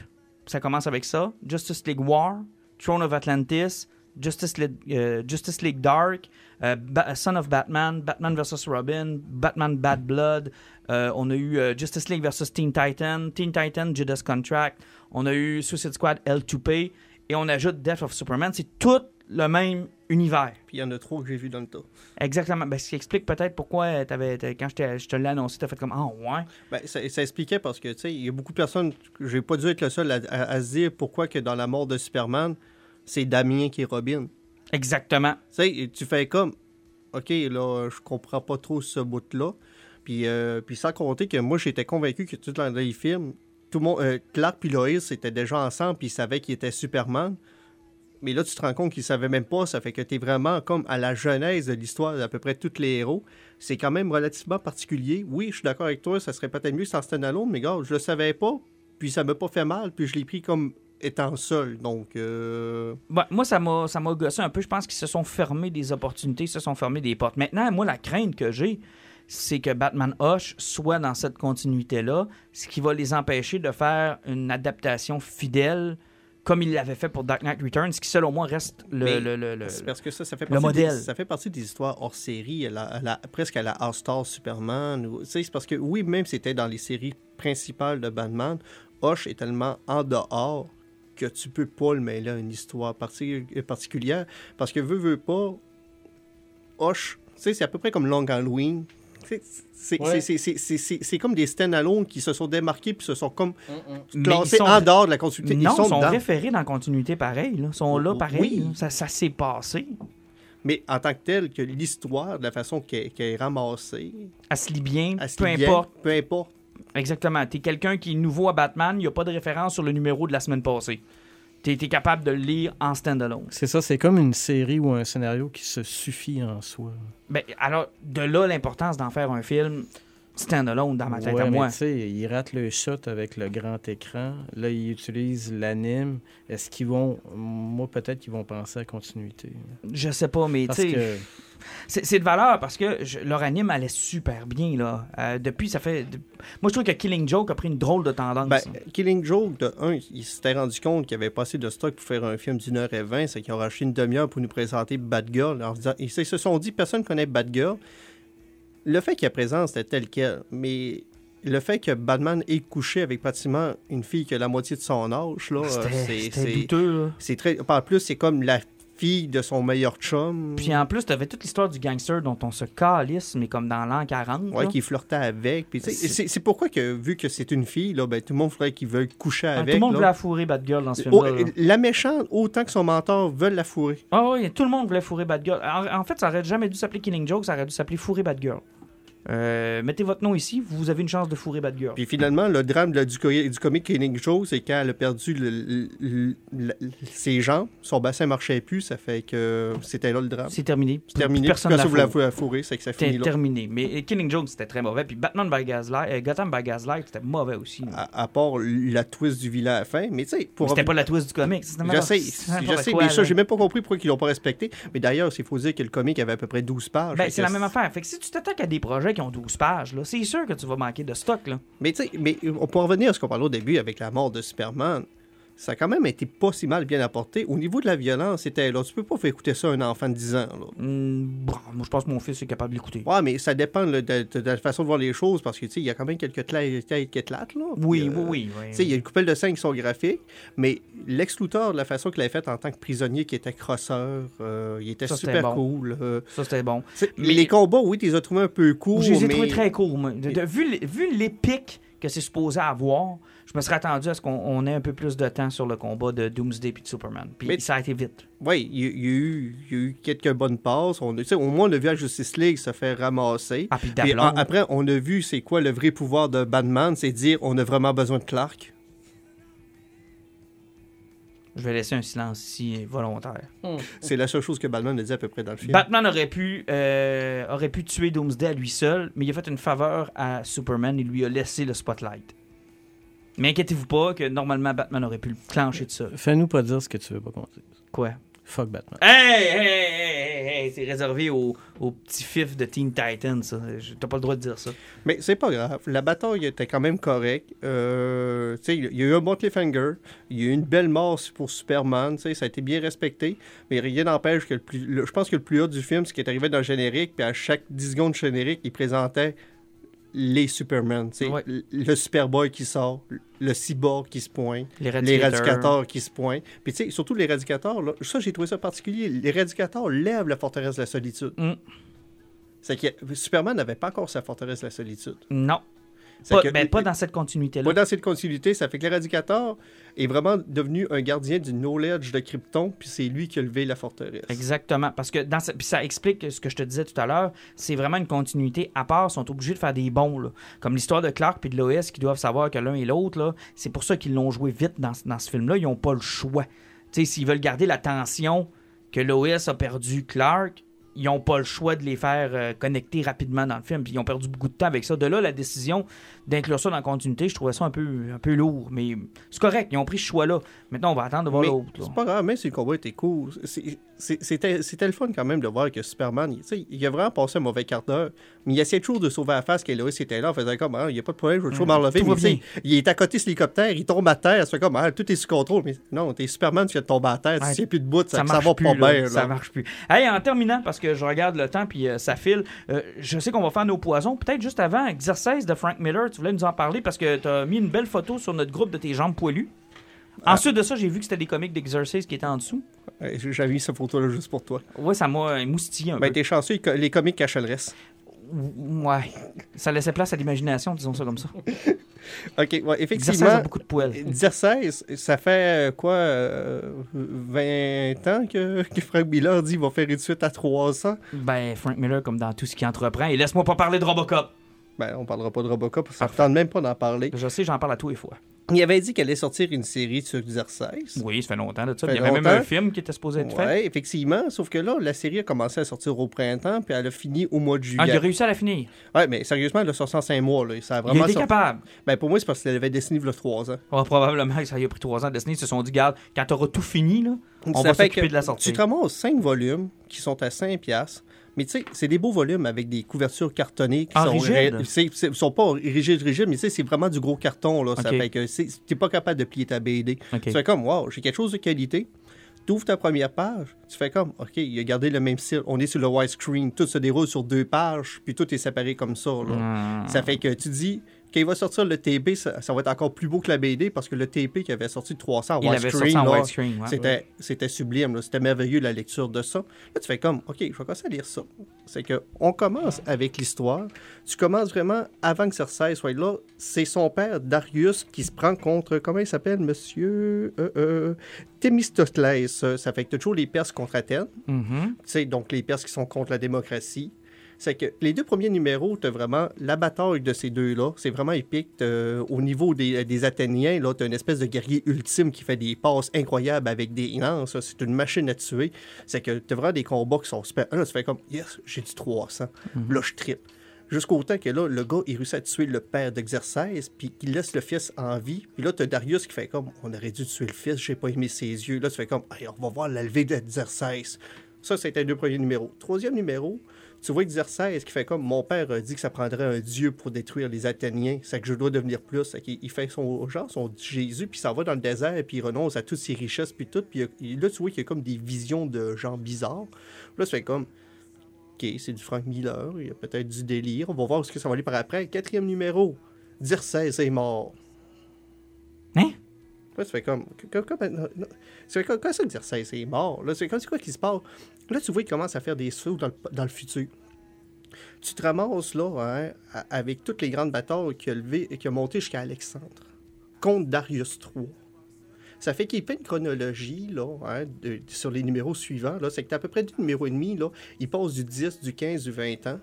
ça commence avec ça, Justice League War, Throne of Atlantis, Justice League, euh, Justice League Dark, euh, Son of Batman, Batman vs. Robin, Batman Bad Blood, on a eu Justice League vs. Teen Titan, Teen Titan Judas Contract, on a eu Suicide Squad L2P, et on ajoute Death of Superman. C'est tout le même univers. Puis il y en a trois que j'ai vu dans le tas. Exactement. Ben, ce qui explique peut-être pourquoi avais, quand je, te l'ai annoncé, tu as fait comme Ah, ouais. Ben, ça, expliquait parce que, tu sais, il y a beaucoup de personnes, j'ai pas dû être le seul à, se dire pourquoi que dans la mort de Superman, c'est Damien qui est Robin. Exactement. Tu sais, tu fais comme OK, là, je comprends pas trop ce bout-là. Puis, euh, puis sans compter que moi, j'étais convaincu que tout dans les films, tout le monde, euh, Clark et Lois étaient déjà ensemble, puis ils savaient qu'il était Superman. Mais là, tu te rends compte qu'ils ne savaient même pas. Ça fait que tu es vraiment comme à la genèse de l'histoire d'à peu près tous les héros. C'est quand même relativement particulier. Oui, je suis d'accord avec toi, ça serait peut-être mieux sans stand-alone, mais gars, je le savais pas. Puis ça m'a pas fait mal. Puis je l'ai pris comme étant seul. Donc. Euh... moi, ça m'a, ça m'a gossé un peu. Je pense qu'ils se sont fermés des opportunités, ils se sont fermés des portes. Maintenant, moi, la crainte que j'ai, c'est que Batman Hush soit dans cette continuité-là, ce qui va les empêcher de faire une adaptation fidèle comme il l'avait fait pour Dark Knight Returns, qui selon moi reste le, le, le, parce que ça, ça fait partie modèle. Des, ça fait partie des histoires hors série, presque à la All-Star Superman. C'est parce que oui, même si c'était dans les séries principales de Batman, Hush est tellement en dehors que tu peux pas le mêler à une histoire particulière. Parce que veut, veut pas, Hush, c'est à peu près comme Long Halloween, c'est comme des stand-alone qui se sont démarqués puis se sont comme classés en dehors de la continuité. Non, ils sont, référés dans la continuité pareil. Ils sont là pareil. Ça, ça s'est passé. Mais en tant que tel, que l'histoire, de la façon qu'elle est ramassée... Elle se lit bien, peu importe. Peu importe. Exactement. Tu es quelqu'un qui est nouveau à Batman, il n'y a pas de référence sur le numéro de la semaine passée tu es, capable de le lire en stand-alone. C'est ça, c'est comme une série ou un scénario qui se suffit en soi. Ben, alors, de là l'importance d'en faire un film stand-alone dans ma tête à moi. Tu sais, ils ratent le shot avec le grand écran. Là, ils utilisent l'anime. Est-ce qu'ils vont. Moi, peut-être qu'ils vont penser à continuité. Je sais pas, mais tu sais. Que... C'est de valeur parce que leur anime allait super bien. là. Euh, depuis, ça fait. Moi, je trouve que Killing Joke a pris une drôle de tendance. Ben, Killing Joke, de un, il s'était rendu compte qu'il avait pas assez de stock pour faire un film d'une heure et vingt. C'est qu'ils ont acheté une demi-heure pour nous présenter Bad Girl. ils se sont dit personne ne connaît Bad Girl le fait qu'il y a présence, c'était tel quel, mais le fait que Batman ait couché avec pratiquement une fille qui a la moitié de son âge, là, c'est douteux. C'est très. En plus, c'est comme la fille de son meilleur chum. Puis en plus, tu avais toute l'histoire du gangster dont on se calisse, mais comme dans l'an 40. Ouais, qui flirtait avec. c'est pourquoi que, vu que c'est une fille, là, ben, tout le monde voudrait qu'il veuille coucher avec. Tout le monde voulait la fourrer Batgirl dans ce film-là. la méchante, autant que son mentor, veulent la fourrer. Ah oui, tout le monde voulait fourrer Batgirl. En, en fait, ça aurait jamais dû s'appeler Killing Joke, ça aurait dû s'appeler Fourrer Batgirl. Euh, mettez votre nom ici, vous avez une chance de fourrer Batgirl. Puis finalement, le drame du, du comic Killing Joe, c'est quand elle a perdu ses jambes, son bassin marchait plus, ça fait que c'était là le drame. C'est terminé. C'est terminé. Personne ne voulait la fourrer, c'est que ça finit là. terminé. Mais Killing Joe, c'était très mauvais. Puis Batman by Gaslight, euh, Gotham by Gaslight, c'était mauvais aussi. À, part la twist du vilain à la fin, mais tu sais, pour. C'était pas la twist du comic. Je sais, je sais, mais ça, j'ai même pas compris pourquoi ils l'ont pas respecté. Mais d'ailleurs, il faut dire que le comic avait à peu près 12 pages. Ben, c'est la même affaire. Fait que si tu t'attaques à des projets qui ont 12 pages, c'est sûr que tu vas manquer de stock. Là. Mais, mais on peut revenir à ce qu'on parlait au début avec la mort de Superman ça a quand même été pas si mal bien apporté. Au niveau de la violence, c'était là. Tu peux pas faire écouter ça à un enfant de 10 ans. Là. Hmm, moi, je pense que mon fils est capable d'écouter. Ouais, mais ça dépend de, la façon de voir les choses parce que, tu sais, il y a quand même quelques têtes qui éclatent, là. Oui, oui, oui, Tu sais, il y a une couple de scènes qui sont graphiques, mais Lex Luthor, de la façon qu'il avait fait en tant que prisonnier qui était crosseur, euh, il était super cool. Euh. ça, c'était bon. Mais les combats, oui, tu les as trouvés un peu courts. Je les ai trouvés très courts, vu l'épique que c'est supposé avoir, je me serais attendu à ce qu'on on ait un peu plus de temps sur le combat de Doomsday et de Superman. Puis Mais- ça a été vite. Oui, il y, a- il eu, il y a eu quelques bonnes passes. On, au moins, on a vu la Justice League se faire ramasser. Ah, puis Puis après, on a vu c'est quoi le vrai pouvoir de Batman, c'est dire on a vraiment besoin de Clark. Je vais laisser un silence ici volontaire. C'est la seule chose que Batman a dit à peu près dans le film. Batman aurait pu, euh, aurait pu tuer Doomsday à lui seul, mais il a fait une faveur à Superman. Il lui a laissé le spotlight. Mais inquiétez-vous pas que normalement Batman aurait pu le clencher de ça. Fais-nous pas dire ce que tu veux pas qu'on dise. Quoi? Fuck Batman. Hey, hey, hey, hey, hey, c'est réservé aux, aux petits fifs de Teen Titans, ça. T'as pas le droit de dire ça. Mais c'est pas grave. La bataille était quand même correcte. Euh, tu sais, il y a eu un bon cliffhanger. Il y a eu une belle mort pour Superman. tu sais, Ça a été bien respecté. Mais rien n'empêche que le plus. je pense que le plus haut du film, c'est qu'il est arrivé dans le générique. Puis à chaque 10 secondes de générique, il présentait les Superman. Ouais. le- Superboy qui sort, le Cyborg qui se pointe. Radicateurs qui se pointent. Puis tu sais, surtout les radicateurs, là, ça j'ai trouvé ça particulier. Les radicateurs lèvent la forteresse de la solitude. Mm. C'est que Superman n'avait pas encore sa forteresse de la solitude. Non. Pas, que- ben, pas dans cette continuité-là. Pas dans cette continuité, ça fait que l'éradicateur est vraiment devenu un gardien du knowledge de Krypton, puis c'est lui qui a levé la forteresse. Exactement. Parce que dans ce- puis ça explique ce que je te disais tout à l'heure. C'est vraiment une continuité à part. Ils sont obligés de faire des bons. là. Comme l'histoire de Clark puis de Lois qui doivent savoir que l'un et l'autre, c'est pour ça qu'ils l'ont joué vite dans, ce- dans ce film-là. Ils n'ont pas le choix. S'ils veulent garder la tension que Lois a perdu Clark, ils n'ont pas le choix de les faire euh, connecter rapidement dans le film. Puis ils ont perdu beaucoup de temps avec ça. De là, la décision d'inclure ça dans la continuité, je trouvais ça un peu, un peu lourd. Mais c'est correct. Ils ont pris ce choix-là. Maintenant, on va attendre de voir l'autre. c'est pas grave, même si le combat était cool. C'était le fun quand même de voir que Superman, il, il a vraiment passé un mauvais quart d'heure, mais il essayait toujours de sauver la face qu'Eloïs était là, en faisant comme, ah, il n'y a pas de problème, je vais toujours m'en lever. sais, il est à côté de l'hélicoptère, il tombe à terre, ça fait comme, ah, tout est sous contrôle. Mais non, t'es Superman, tu viens de tomber à terre, Ouais. tu tiens plus de bout, ça, ça ça marche va plus, pas là. bien. Ça là. marche plus. Hey, en terminant, parce que je regarde le temps puis euh, ça file, euh, je sais qu'on va faire nos poisons. Peut-être juste avant, exercice de Frank Miller, tu voulais nous en parler parce que tu as mis une belle photo sur notre groupe de tes jambes poilues. Ah. Ensuite de ça, j'ai vu que c'était des comics d'exercice qui étaient en dessous. Ouais, J'avais mis cette photo-là juste pour toi. Ouais, ça m'a euh, moustillé un Ben, peu. t'es chanceux, les comics cachent le reste. Ouais. Ça laissait place à l'imagination, disons ça comme ça. Ok, ouais, effectivement. a beaucoup de poils. Exercice, ça fait euh, quoi, euh, 20 ans que, que Frank Miller dit qu'il va faire une suite à 300? Ben, Frank Miller, comme dans tout ce qui entreprend. Et laisse-moi pas parler de Robocop. Ben, on parlera pas de Robocop, ça ne tente même pas d'en parler. Je sais, j'en parle à tous les fois. Il avait dit qu'elle allait sortir une série sur Exercice. Oui, ça fait longtemps de ça. Il y avait même un film qui était supposé être fait. Ouais, effectivement, sauf que là, la série a commencé à sortir au printemps, puis elle a fini au mois de Ah, il a juillet. réussi à la finir. ouais, mais sérieusement, elle a sorti en 5 mois. Là. Ça a Il vraiment été sorti- capable. Ben, pour moi, c'est parce qu'elle avait dessiné il y a 3 ans. Ah, probablement que ça y a pris trois ans. Disney se sont dit, garde, quand t'auras tout fini, là, on Ça va fait s'occuper que de la sortie. Tu te ramasses 5 volumes qui sont à 5 piastres. Mais tu sais, c'est des beaux volumes avec des couvertures cartonnées qui Ah, sont, rigides? ré- c'est- c'est- sont pas rigides, rigides, mais tu sais, c'est vraiment du gros carton. Là. Ça fait que t'es pas capable de plier ta BD. Tu fais comme, wow, j'ai quelque chose de qualité. Tu ouvres ta première page, tu fais comme, OK, il a gardé le même style. On est sur le widescreen, tout se déroule sur deux pages, puis tout est séparé comme ça. là. Ah. Ça fait que tu dis, quand il va sortir le TP, ça, ça va être encore plus beau que la BD parce que le TP qui avait sorti de 300 en Il avait sorti widescreen, ouais. c'était, c'était sublime. C'était merveilleux la lecture de ça. Là, tu fais comme, OK, je vais commencer à lire ça. C'est que on commence avec l'histoire. Tu commences vraiment avant que Cersei soit là. C'est son père, Darius, qui se prend contre, comment il s'appelle, monsieur? Euh, euh, Thémistoclès. Ça fait que toujours les Perses contre Athènes. Tu sais, donc les Perses qui sont contre la démocratie. C'est que les deux premiers numéros, tu as vraiment la bataille de ces deux-là. C'est vraiment épique. T'as- Au niveau des, des Athéniens, là, tu as une espèce de guerrier ultime qui fait des passes incroyables avec des lances. C'est une machine à tuer. C'est que tu as vraiment des combats qui sont super. Là, tu fais comme, yes, j'ai du 300. Là, je trippe. Jusqu'au temps que là, le gars, il réussit à tuer le père d'exercice, puis qu'il laisse le fils en vie. Puis là, tu as Darius qui fait comme, on aurait dû tuer le fils, j'ai pas aimé ses yeux. Là, tu fais comme, Hey, on va voir la levée d'exercice. Ça, c'était les deux premiers numéros. Troisième numéro, tu vois Exercice qui fait comme, mon père a dit que ça prendrait un dieu pour détruire les Athéniens, c'est que je dois devenir plus. Il fait son genre, son Jésus, puis s'en va dans le désert, puis il renonce à toutes ses richesses, puis tout. Puis là, tu vois qu'il y a comme des visions de gens bizarres. Là, tu fais comme, OK, c'est du Frank Miller, il y a peut-être du délire. On va voir ce que ça va aller par après. Quatrième numéro, Dircès est mort. Hein? Là, tu comme. fais comme, Quand ça, Dircès est mort? Là, c'est comme c'est quoi qui se passe? Là, tu vois qu'il commence à faire des sauts dans le, dans le futur. Tu te ramasses là hein, a- avec toutes les grandes batailles qui a, levé, qui a monté jusqu'à Alexandre, contre Darius III. Ça fait qu'il fait une chronologie là, hein, sur les numéros suivants. C'est que tu à peu près du numéro et demi, là, il passe du 10, du 15, du 20 ans,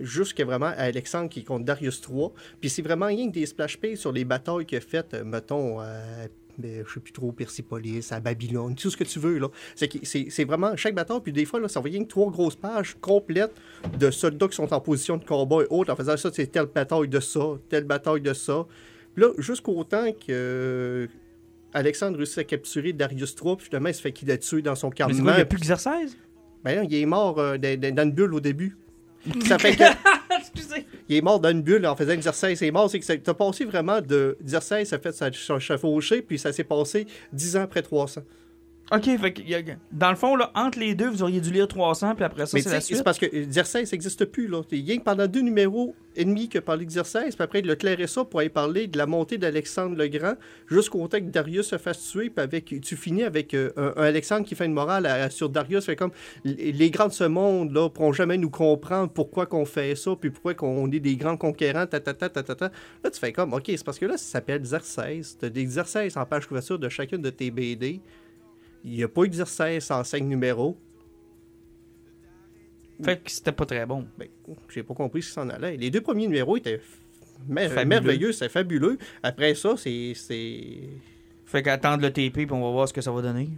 jusqu'à vraiment à Alexandre qui contre Darius III. Puis c'est vraiment rien que des splash pages sur les batailles qu'il a faites, euh, mettons, euh, mais je sais plus trop, Persepolis, à Babylone, tout ce que tu veux. là. C'est que- c'est c'est vraiment chaque bataille, puis des fois, là, ça va rien que trois grosses pages complètes de soldats qui sont en position de combat et autres, en faisant ça, c'est telle bataille de ça, telle bataille de ça. Puis là, jusqu'au temps que euh, Alexandre réussit à capturer Darius III, puis finalement, il se fait qu'il a tué dans son Mais campement. quoi, il n'y a plus d'exercice? Ben non, il est mort euh, dans- dans une bulle au début. Ça fait que. Excusez. Il est mort dans une bulle en faisant exercice. Il est mort, c'est que t'as passé vraiment de exercice, ça fait ça ça chevauché, puis ça s'est passé 10 ans après 300. OK, fait que, y a- dans le fond, là, entre les deux, vous auriez dû lire 300, puis après ça, Mais c'est tu la sais, suite. c'est parce que exercice n'existe plus. Là. Il y a que pendant deux numéros et demi que par l'exercice, puis après, il a clairé ça pour aller parler de la montée d'Alexandre le Grand jusqu'au temps que Darius se fasse tuer, puis avec, tu finis avec euh, un, un Alexandre qui fait une morale à- sur Darius, fait comme les les grands de ce monde là pourront jamais nous comprendre pourquoi qu'on fait ça, puis pourquoi qu'on est des grands conquérants, ta ta ta ta ta ta. Là, tu fais comme, ok, c'est parce que là, ça s'appelle exercice. Tu as des exercices en page couverture de chacune de tes BD. Il n'y a pas d'exercice en cinq numéros. Fait que c'était pas très bon. Ben, j'ai pas compris ce qui s'en allait. Les deux premiers numéros étaient mer- merveilleux, c'est fabuleux. Après ça, c'est. c'est- Fait qu'attendre le TP, puis on va voir ce que ça va donner.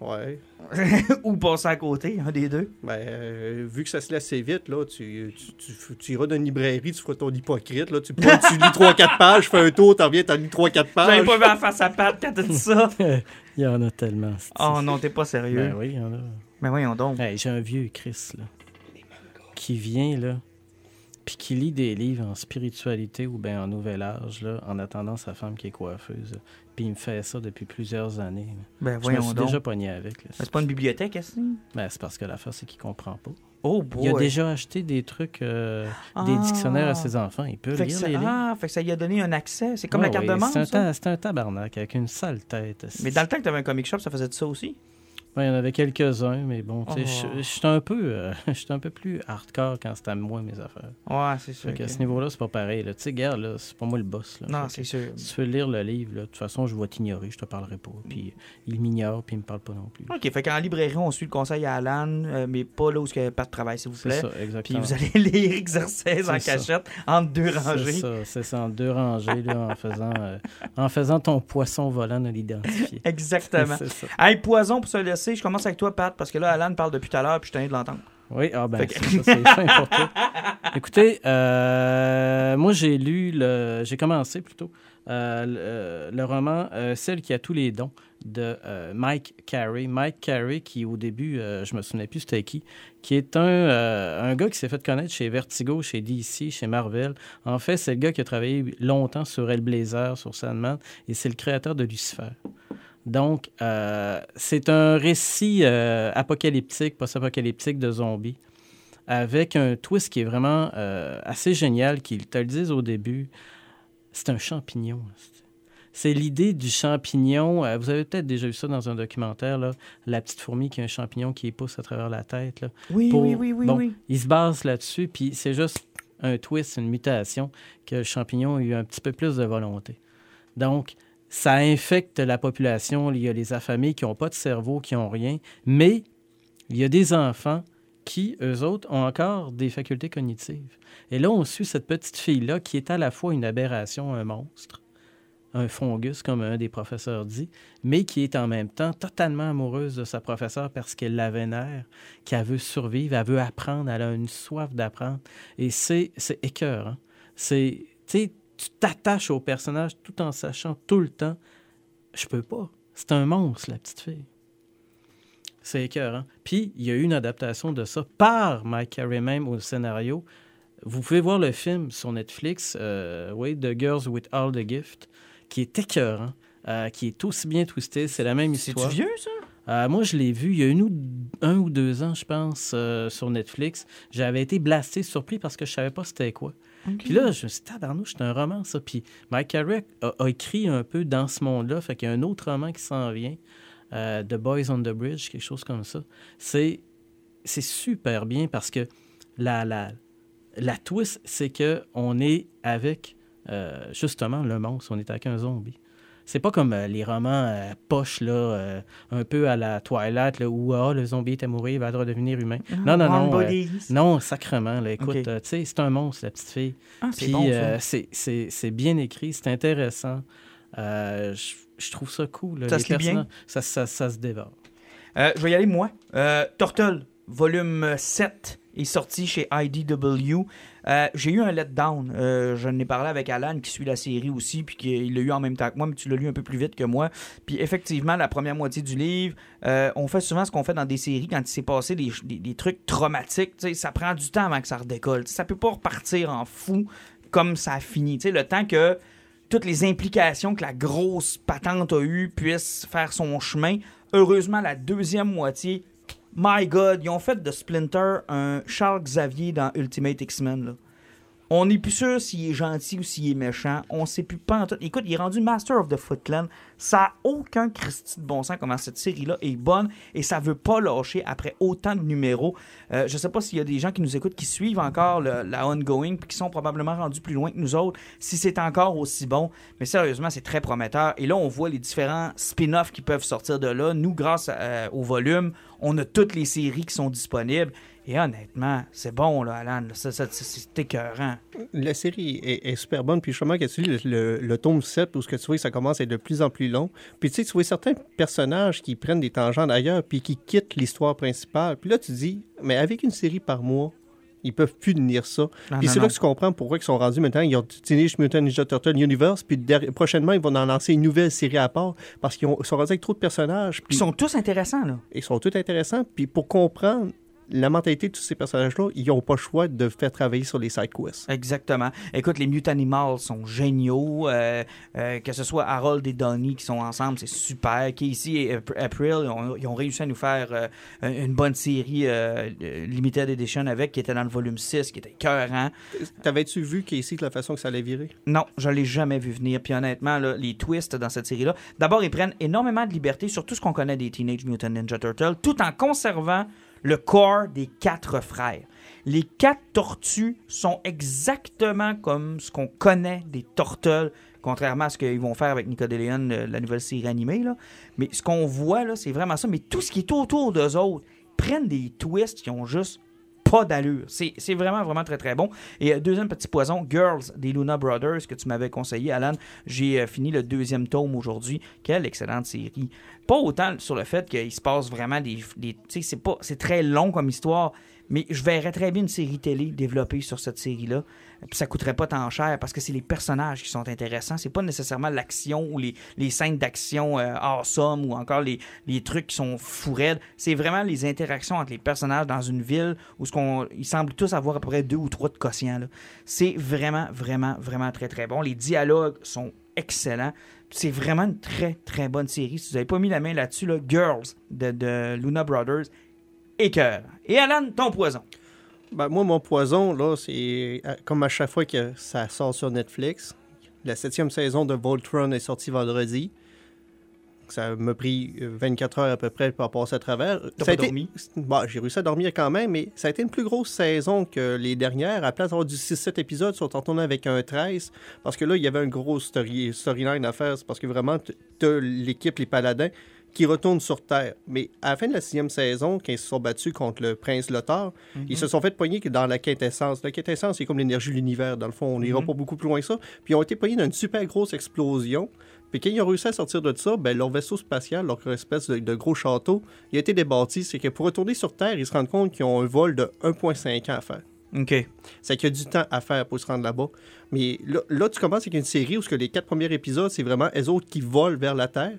Ouais. Ou passer à côté, un des deux. Ben, euh, vu que ça se laisse assez vite, là, tu, tu, tu, tu iras dans une librairie, tu feras ton hypocrite, là, tu, prends, tu lis 3-4 pages, fais un tour, t'en reviens, t'as lu 3-4 J'avais pages. pas vu en face à patte quand t'as dit ça. Il y en a tellement. Oh non, t'es pas sérieux. Ben oui, il y en a. Mais voyons donc. Hey, J'ai un vieux Chris, là, qui vient, là, puis qui lit des livres en spiritualité ou bien en nouvel âge, là, en attendant sa femme qui est coiffeuse. Puis il me fait ça depuis plusieurs années. Ben Je me suis donc. déjà pogné avec. Mais C'est pas une bibliothèque, est-ce Ben, c'est parce que l'affaire, c'est qu'il comprend pas. Oh boy. Il a déjà acheté des trucs, euh, des Ah. dictionnaires à ses enfants. Il peut Fait que lire ça, les livres. ah, fait que ça lui a donné un accès. C'est comme Ouais, la carte de membre, C'est un, ta- un tabarnak avec une sale tête. Mais dans le temps que t'avais un comic shop, ça faisait de ça aussi? Ouais, il y en avait quelques-uns, mais bon, tu sais, Oh. je- suis un peu, euh, un peu plus hardcore quand c'est à moi mes affaires. Ouais, c'est sûr. Fait que- ce niveau-là, c'est pas pareil. Tu sais, gars, là, c'est pas moi le boss. Là. Non, c'est sûr. Si tu veux lire le livre, de toute façon, je vais t'ignorer, je te parlerai pas. Puis il m'ignore, puis il me parle pas non plus. OK, fait qu'en librairie, on suit le conseil à Alan, euh, mais pas là où il n'y a pas de travail, s'il vous C'est plaît. ça, Puis exactement. vous allez lire exercice en C'est ça. cachette entre deux C'est rangées. ça, c'est ça, en deux rangées, là, en, faisant, euh, en faisant ton poisson volant de l'identifier. Exactement. C'est ça. Hey, poison pour se laisser. Je commence avec toi, Pat, parce que là, Alan parle depuis tout à l'heure, puis je tenais de l'entendre. Oui, ah ben, que- c'est ça, c'est fin. Écoutez, euh, moi j'ai lu, le, j'ai commencé plutôt euh, le, le roman euh, Celle qui a tous les dons de Mike Carey. Mike Carey, qui au début, je me souvenais plus c'était qui, qui est un, un gars qui s'est fait connaître chez Vertigo, chez DC, chez Marvel. En fait, c'est le gars qui a travaillé longtemps sur Hellblazer, sur Sandman, et c'est le créateur de Lucifer. Donc, euh, c'est un récit euh, apocalyptique, post-apocalyptique de zombies, avec un twist qui est vraiment euh, assez génial, qu'ils te le disent au début. C'est un champignon. C'est l'idée du champignon. euh, vous avez peut-être déjà vu ça dans un documentaire, là, la petite fourmi qui a un champignon qui pousse à travers la tête. Là. Oui, Pour- oui, oui, oui, bon, oui. Il se base là-dessus, puis c'est juste un twist, une mutation, que le champignon a eu un petit peu plus de volonté. Donc, ça infecte la population. Il y a les affamés qui n'ont pas de cerveau, qui n'ont rien, mais il y a des enfants qui, eux autres, ont encore des facultés cognitives. Et là, on suit cette petite fille-là qui est à la fois une aberration, un monstre, un fungus, comme un des professeurs dit, mais qui est en même temps totalement amoureuse de sa professeure parce qu'elle la vénère, qu'elle veut survivre, elle veut apprendre, elle a une soif d'apprendre. Et c'est écœurant. C'est, tu tu t'attaches au personnage tout en sachant tout le temps, je peux pas. C'est un monstre, la petite fille. C'est écœurant. Puis, il y a eu une adaptation de ça par Mike Carey même au scénario. Vous pouvez voir le film sur Netflix, euh, oui, The Girls with All the Gift, qui est écœurant, euh, qui est aussi bien twisté. C'est la même histoire. vieux, ça? Euh, moi, je l'ai vu il y a une ou, un ou deux ans, je pense, euh, sur Netflix. J'avais été blasté, surpris parce que je savais pas c'était quoi. Puis là, je me suis dit, tabarnouche, c'est un roman, ça. Puis Mike Carrick a, a écrit un peu dans ce monde-là. Fait qu'il y a un autre roman qui s'en vient, euh, The Boys on the Bridge, quelque chose comme ça. C'est, c'est super bien parce que la, la, la twist, c'est que on est avec euh, justement le monstre, on est avec un zombie. C'est pas comme euh, les romans euh, poches, là, euh, un peu à la Twilight, là, où ah, le zombie était mort, il va redevenir humain. Non, non, Warm non. euh, non, sacrement. Là, écoute, tu sais, c'est un monstre, la petite fille. Ah, Puis bon, c'est- bien écrit, c'est intéressant. Je trouve ça cool. là. Ça Les se lit bien? personnages- Ça, ça, ça se dévore. Je vais y aller, moi. Turtle, volume 7, est sorti chez IDW. Euh, j'ai eu un letdown. Euh, je n'ai parlé avec Alan, qui suit la série aussi, puis qu'il l'a eu en même temps que moi, mais tu l'as lu un peu plus vite que moi. Puis effectivement, la première moitié du livre, euh, on fait souvent ce qu'on fait dans des séries quand il s'est passé des, trucs traumatiques. Ça prend du temps avant que ça redécolle. Tu sais, ça peut pas repartir en fou comme ça a fini. Le temps que toutes les implications que la grosse patente a eues puissent faire son chemin. Heureusement, la deuxième moitié, my God, ils ont fait de Splinter un Charles Xavier dans Ultimate X-Men. On n'est plus sûr s'il est gentil ou s'il est méchant. On sait plus pas en tout. Écoute, il est rendu Master of the Foot Clan. Ça n'a aucun Christy de bon sens comment cette série-là est bonne et ça veut pas lâcher après autant de numéros. Euh, je sais pas s'il y a des gens qui nous écoutent qui suivent encore la ongoing puis qui sont probablement rendus plus loin que nous autres, si c'est encore aussi bon. Mais sérieusement, c'est très prometteur. Et là, on voit les différents spin-offs qui peuvent sortir de là. Nous, grâce à- au volume, on a toutes les séries qui sont disponibles. Et honnêtement, c'est bon, là, Alan. C'est- écœurant. La série est, est super bonne. Puis justement, quand tu lis le, le, tome 7, où ce que tu vois que ça commence à être de plus en plus long. Puis tu sais, tu vois certains personnages qui prennent des tangents d'ailleurs, puis qui quittent l'histoire principale. Puis là, tu dis, mais avec une série par mois, ils peuvent plus tenir ça. Puis c'est là que tu comprends pourquoi ils sont rendus maintenant. Ils ont Teenage Mutant Ninja Turtle Universe, puis prochainement, ils vont en lancer une nouvelle série à part, parce qu'ils ont- ils sont rendus avec trop de personnages. Puis Ils sont tous intéressants, là. ils sont tous intéressants. Puis pour comprendre la mentalité de tous ces personnages-là, ils n'ont pas le choix de faire travailler sur les side quests. Exactement. Écoute, les Mute Animals sont géniaux. euh, euh, que ce soit Harold et Donnie qui sont ensemble, c'est super. Casey et Ap- April, ils ont, ils ont réussi à nous faire euh, une bonne série Limited Edition avec, qui était dans le volume 6, qui était cœurant. T'avais-tu vu Casey de la façon que ça allait virer? Non, je l'ai jamais vu venir. Puis honnêtement, là, les twists dans cette série-là, d'abord, ils prennent énormément de liberté sur tout ce qu'on connaît des Teenage Mutant Ninja Turtles, tout en conservant le corps des quatre frères. Les quatre tortues sont exactement comme ce qu'on connaît des Turtles, contrairement à ce qu'ils vont faire avec Nickelodeon, euh, la nouvelle série animée. Mais ce qu'on voit, c'est vraiment ça. Mais tout ce qui est autour d'eux autres prennent des twists qui ont juste pas d'allure. C'est vraiment, vraiment très, très bon. Et euh, deuxième petit poison, Girls des Luna Brothers, que tu m'avais conseillé, Alan. J'ai euh, fini le deuxième tome aujourd'hui. Quelle excellente série. Pas autant sur le fait qu'il se passe vraiment des... des tu sais, c'est très long comme histoire, mais je verrais très bien une série télé développée sur cette série-là. Puis ça coûterait pas tant cher parce que c'est les personnages qui sont intéressants. C'est pas nécessairement l'action ou les, les scènes d'action euh, awesome ou encore les, les trucs qui sont fou raides. C'est vraiment les interactions entre les personnages dans une ville où ce qu'on, ils semblent tous avoir à peu près deux ou trois de quotient. C'est vraiment, vraiment, vraiment très, très bon. Les dialogues sont excellents. C'est vraiment une très, très bonne série. Si vous n'avez pas mis la main là-dessus, là, Girls de, de Luna Brothers, écœur. Et Alan, ton poison. Ben, moi, mon poison, là, c'est euh, comme à chaque fois que ça sort sur Netflix. La septième saison de Voltron est sortie vendredi. Ça m'a pris euh, 24 heures à peu près pour passer à travers. T'as pas été- dormi? Bon, j'ai réussi à dormir quand même, mais ça a été une plus grosse saison que les dernières. À la place d'avoir du 6-7 épisodes, ils sont en tournant avec un 13. Parce que là, il y avait un gros story, storyline à faire. C'est parce que vraiment, t'as l'équipe, les paladins, qui retournent sur Terre. Mais à la fin de la sixième saison, quand ils se sont battus contre le prince Lothar, ils se sont fait pogner que dans la quintessence. La quintessence, c'est comme l'énergie de l'univers, dans le fond. On n'ira pas beaucoup plus loin que ça. Puis ils ont été pognés dans une super grosse explosion. Puis quand ils ont réussi à sortir de ça, ben, leur vaisseau spatial, leur espèce de, de gros château, il a été débâti. C'est que pour retourner sur Terre, ils se rendent compte qu'ils ont un vol de 1,5 ans à faire. OK. C'est qu'il y a du temps à faire pour se rendre là-bas. Mais là, là, tu commences avec une série où ce que les quatre premiers épisodes, c'est vraiment eux autres qui volent vers la Terre.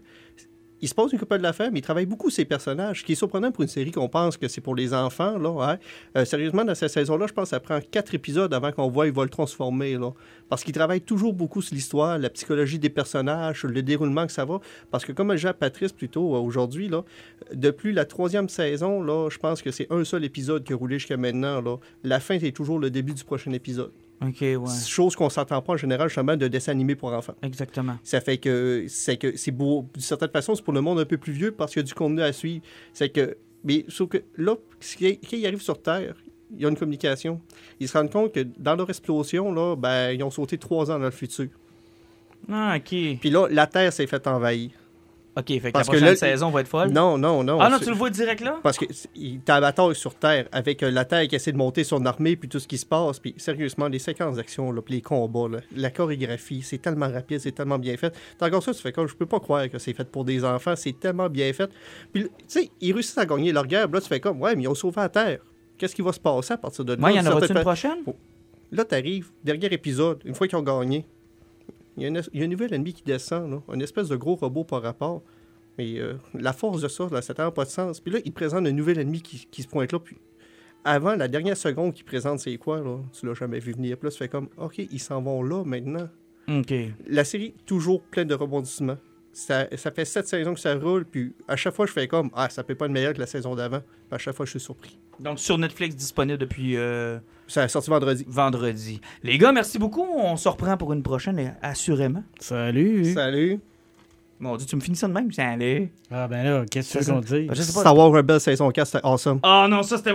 Ils se posent une couple de l'affaire, mais ils travaillent beaucoup ces personnages, ce qui est surprenant pour une série qu'on pense que c'est pour les enfants. Là, ouais. Euh, sérieusement, dans cette saison-là, je pense que ça prend quatre épisodes avant qu'on voit ils vont le transformer. Là. Parce qu'ils travaillent toujours beaucoup sur l'histoire, la psychologie des personnages, le déroulement que ça va. Parce que comme le Patrice plus tôt euh, aujourd'hui, depuis la troisième saison, là, je pense que c'est un seul épisode qui a roulé jusqu'à maintenant. Là. La fin, c'est toujours le début du prochain épisode. OK, ouais. Chose qu'on s'entend pas en général, justement, de dessin animé pour enfants. Exactement. Ça fait que c'est que c'est beau. D'une certaine façon, c'est pour le monde un peu plus vieux parce qu'il y a du contenu à suivre. C'est que. Mais sauf que là, quand il arrive sur Terre, il y a une communication. Ils se rendent compte que dans leur explosion, là, ben, ils ont sauté trois ans dans le futur. Ah, OK. Puis là, la Terre s'est faite envahir. OK, fait que Parce la que prochaine là, saison va être folle? Non, non, non. ah non, tu le vois direct là? Parce que est à bataille sur Terre, avec euh, la Terre qui essaie de monter son armée, puis tout ce qui se passe. Puis sérieusement, les séquences d'action, les combats, là, la chorégraphie, c'est tellement rapide, c'est tellement bien fait. T'as encore ça, tu fais comme, je peux pas croire que c'est fait pour des enfants, c'est tellement bien fait. Puis, tu sais, ils réussissent à gagner leur guerre, là, tu fais comme, ouais, mais ils ont sauvé la Terre. Qu'est-ce qui va se passer à partir de là? Moi, il y en Certaines une prochaine? Là, t'arrives, dernier épisode, une fois qu'ils ont gagné, il y, a une, il y a un nouvel ennemi qui descend, là, une espèce de gros robot par rapport. Mais euh, la force de ça, là, ça n'a pas de sens. Puis là, il présente un nouvel ennemi qui, qui se pointe là. Puis avant, la dernière seconde qu'il présente, c'est quoi, là? Tu l'as jamais vu venir. Puis là, tu fais comme, OK, ils s'en vont là maintenant. OK. La série, toujours pleine de rebondissements. Ça, ça fait sept saisons que ça roule, puis à chaque fois, je fais comme, ah, ça peut pas être meilleur que la saison d'avant. À chaque fois, je suis surpris. Donc, sur Netflix, disponible depuis euh, Ça a sorti vendredi. vendredi. Les gars, merci beaucoup. On se reprend pour une prochaine, et assurément. Salut. Salut. Mon Dieu, tu me finis ça de même? Salut. Ah ben là, qu'est-ce que tu C'est veux qu'on dise? Ben, je sais pas. Star Wars Rebels saison 4, c'était awesome. Ah non, ça c'était.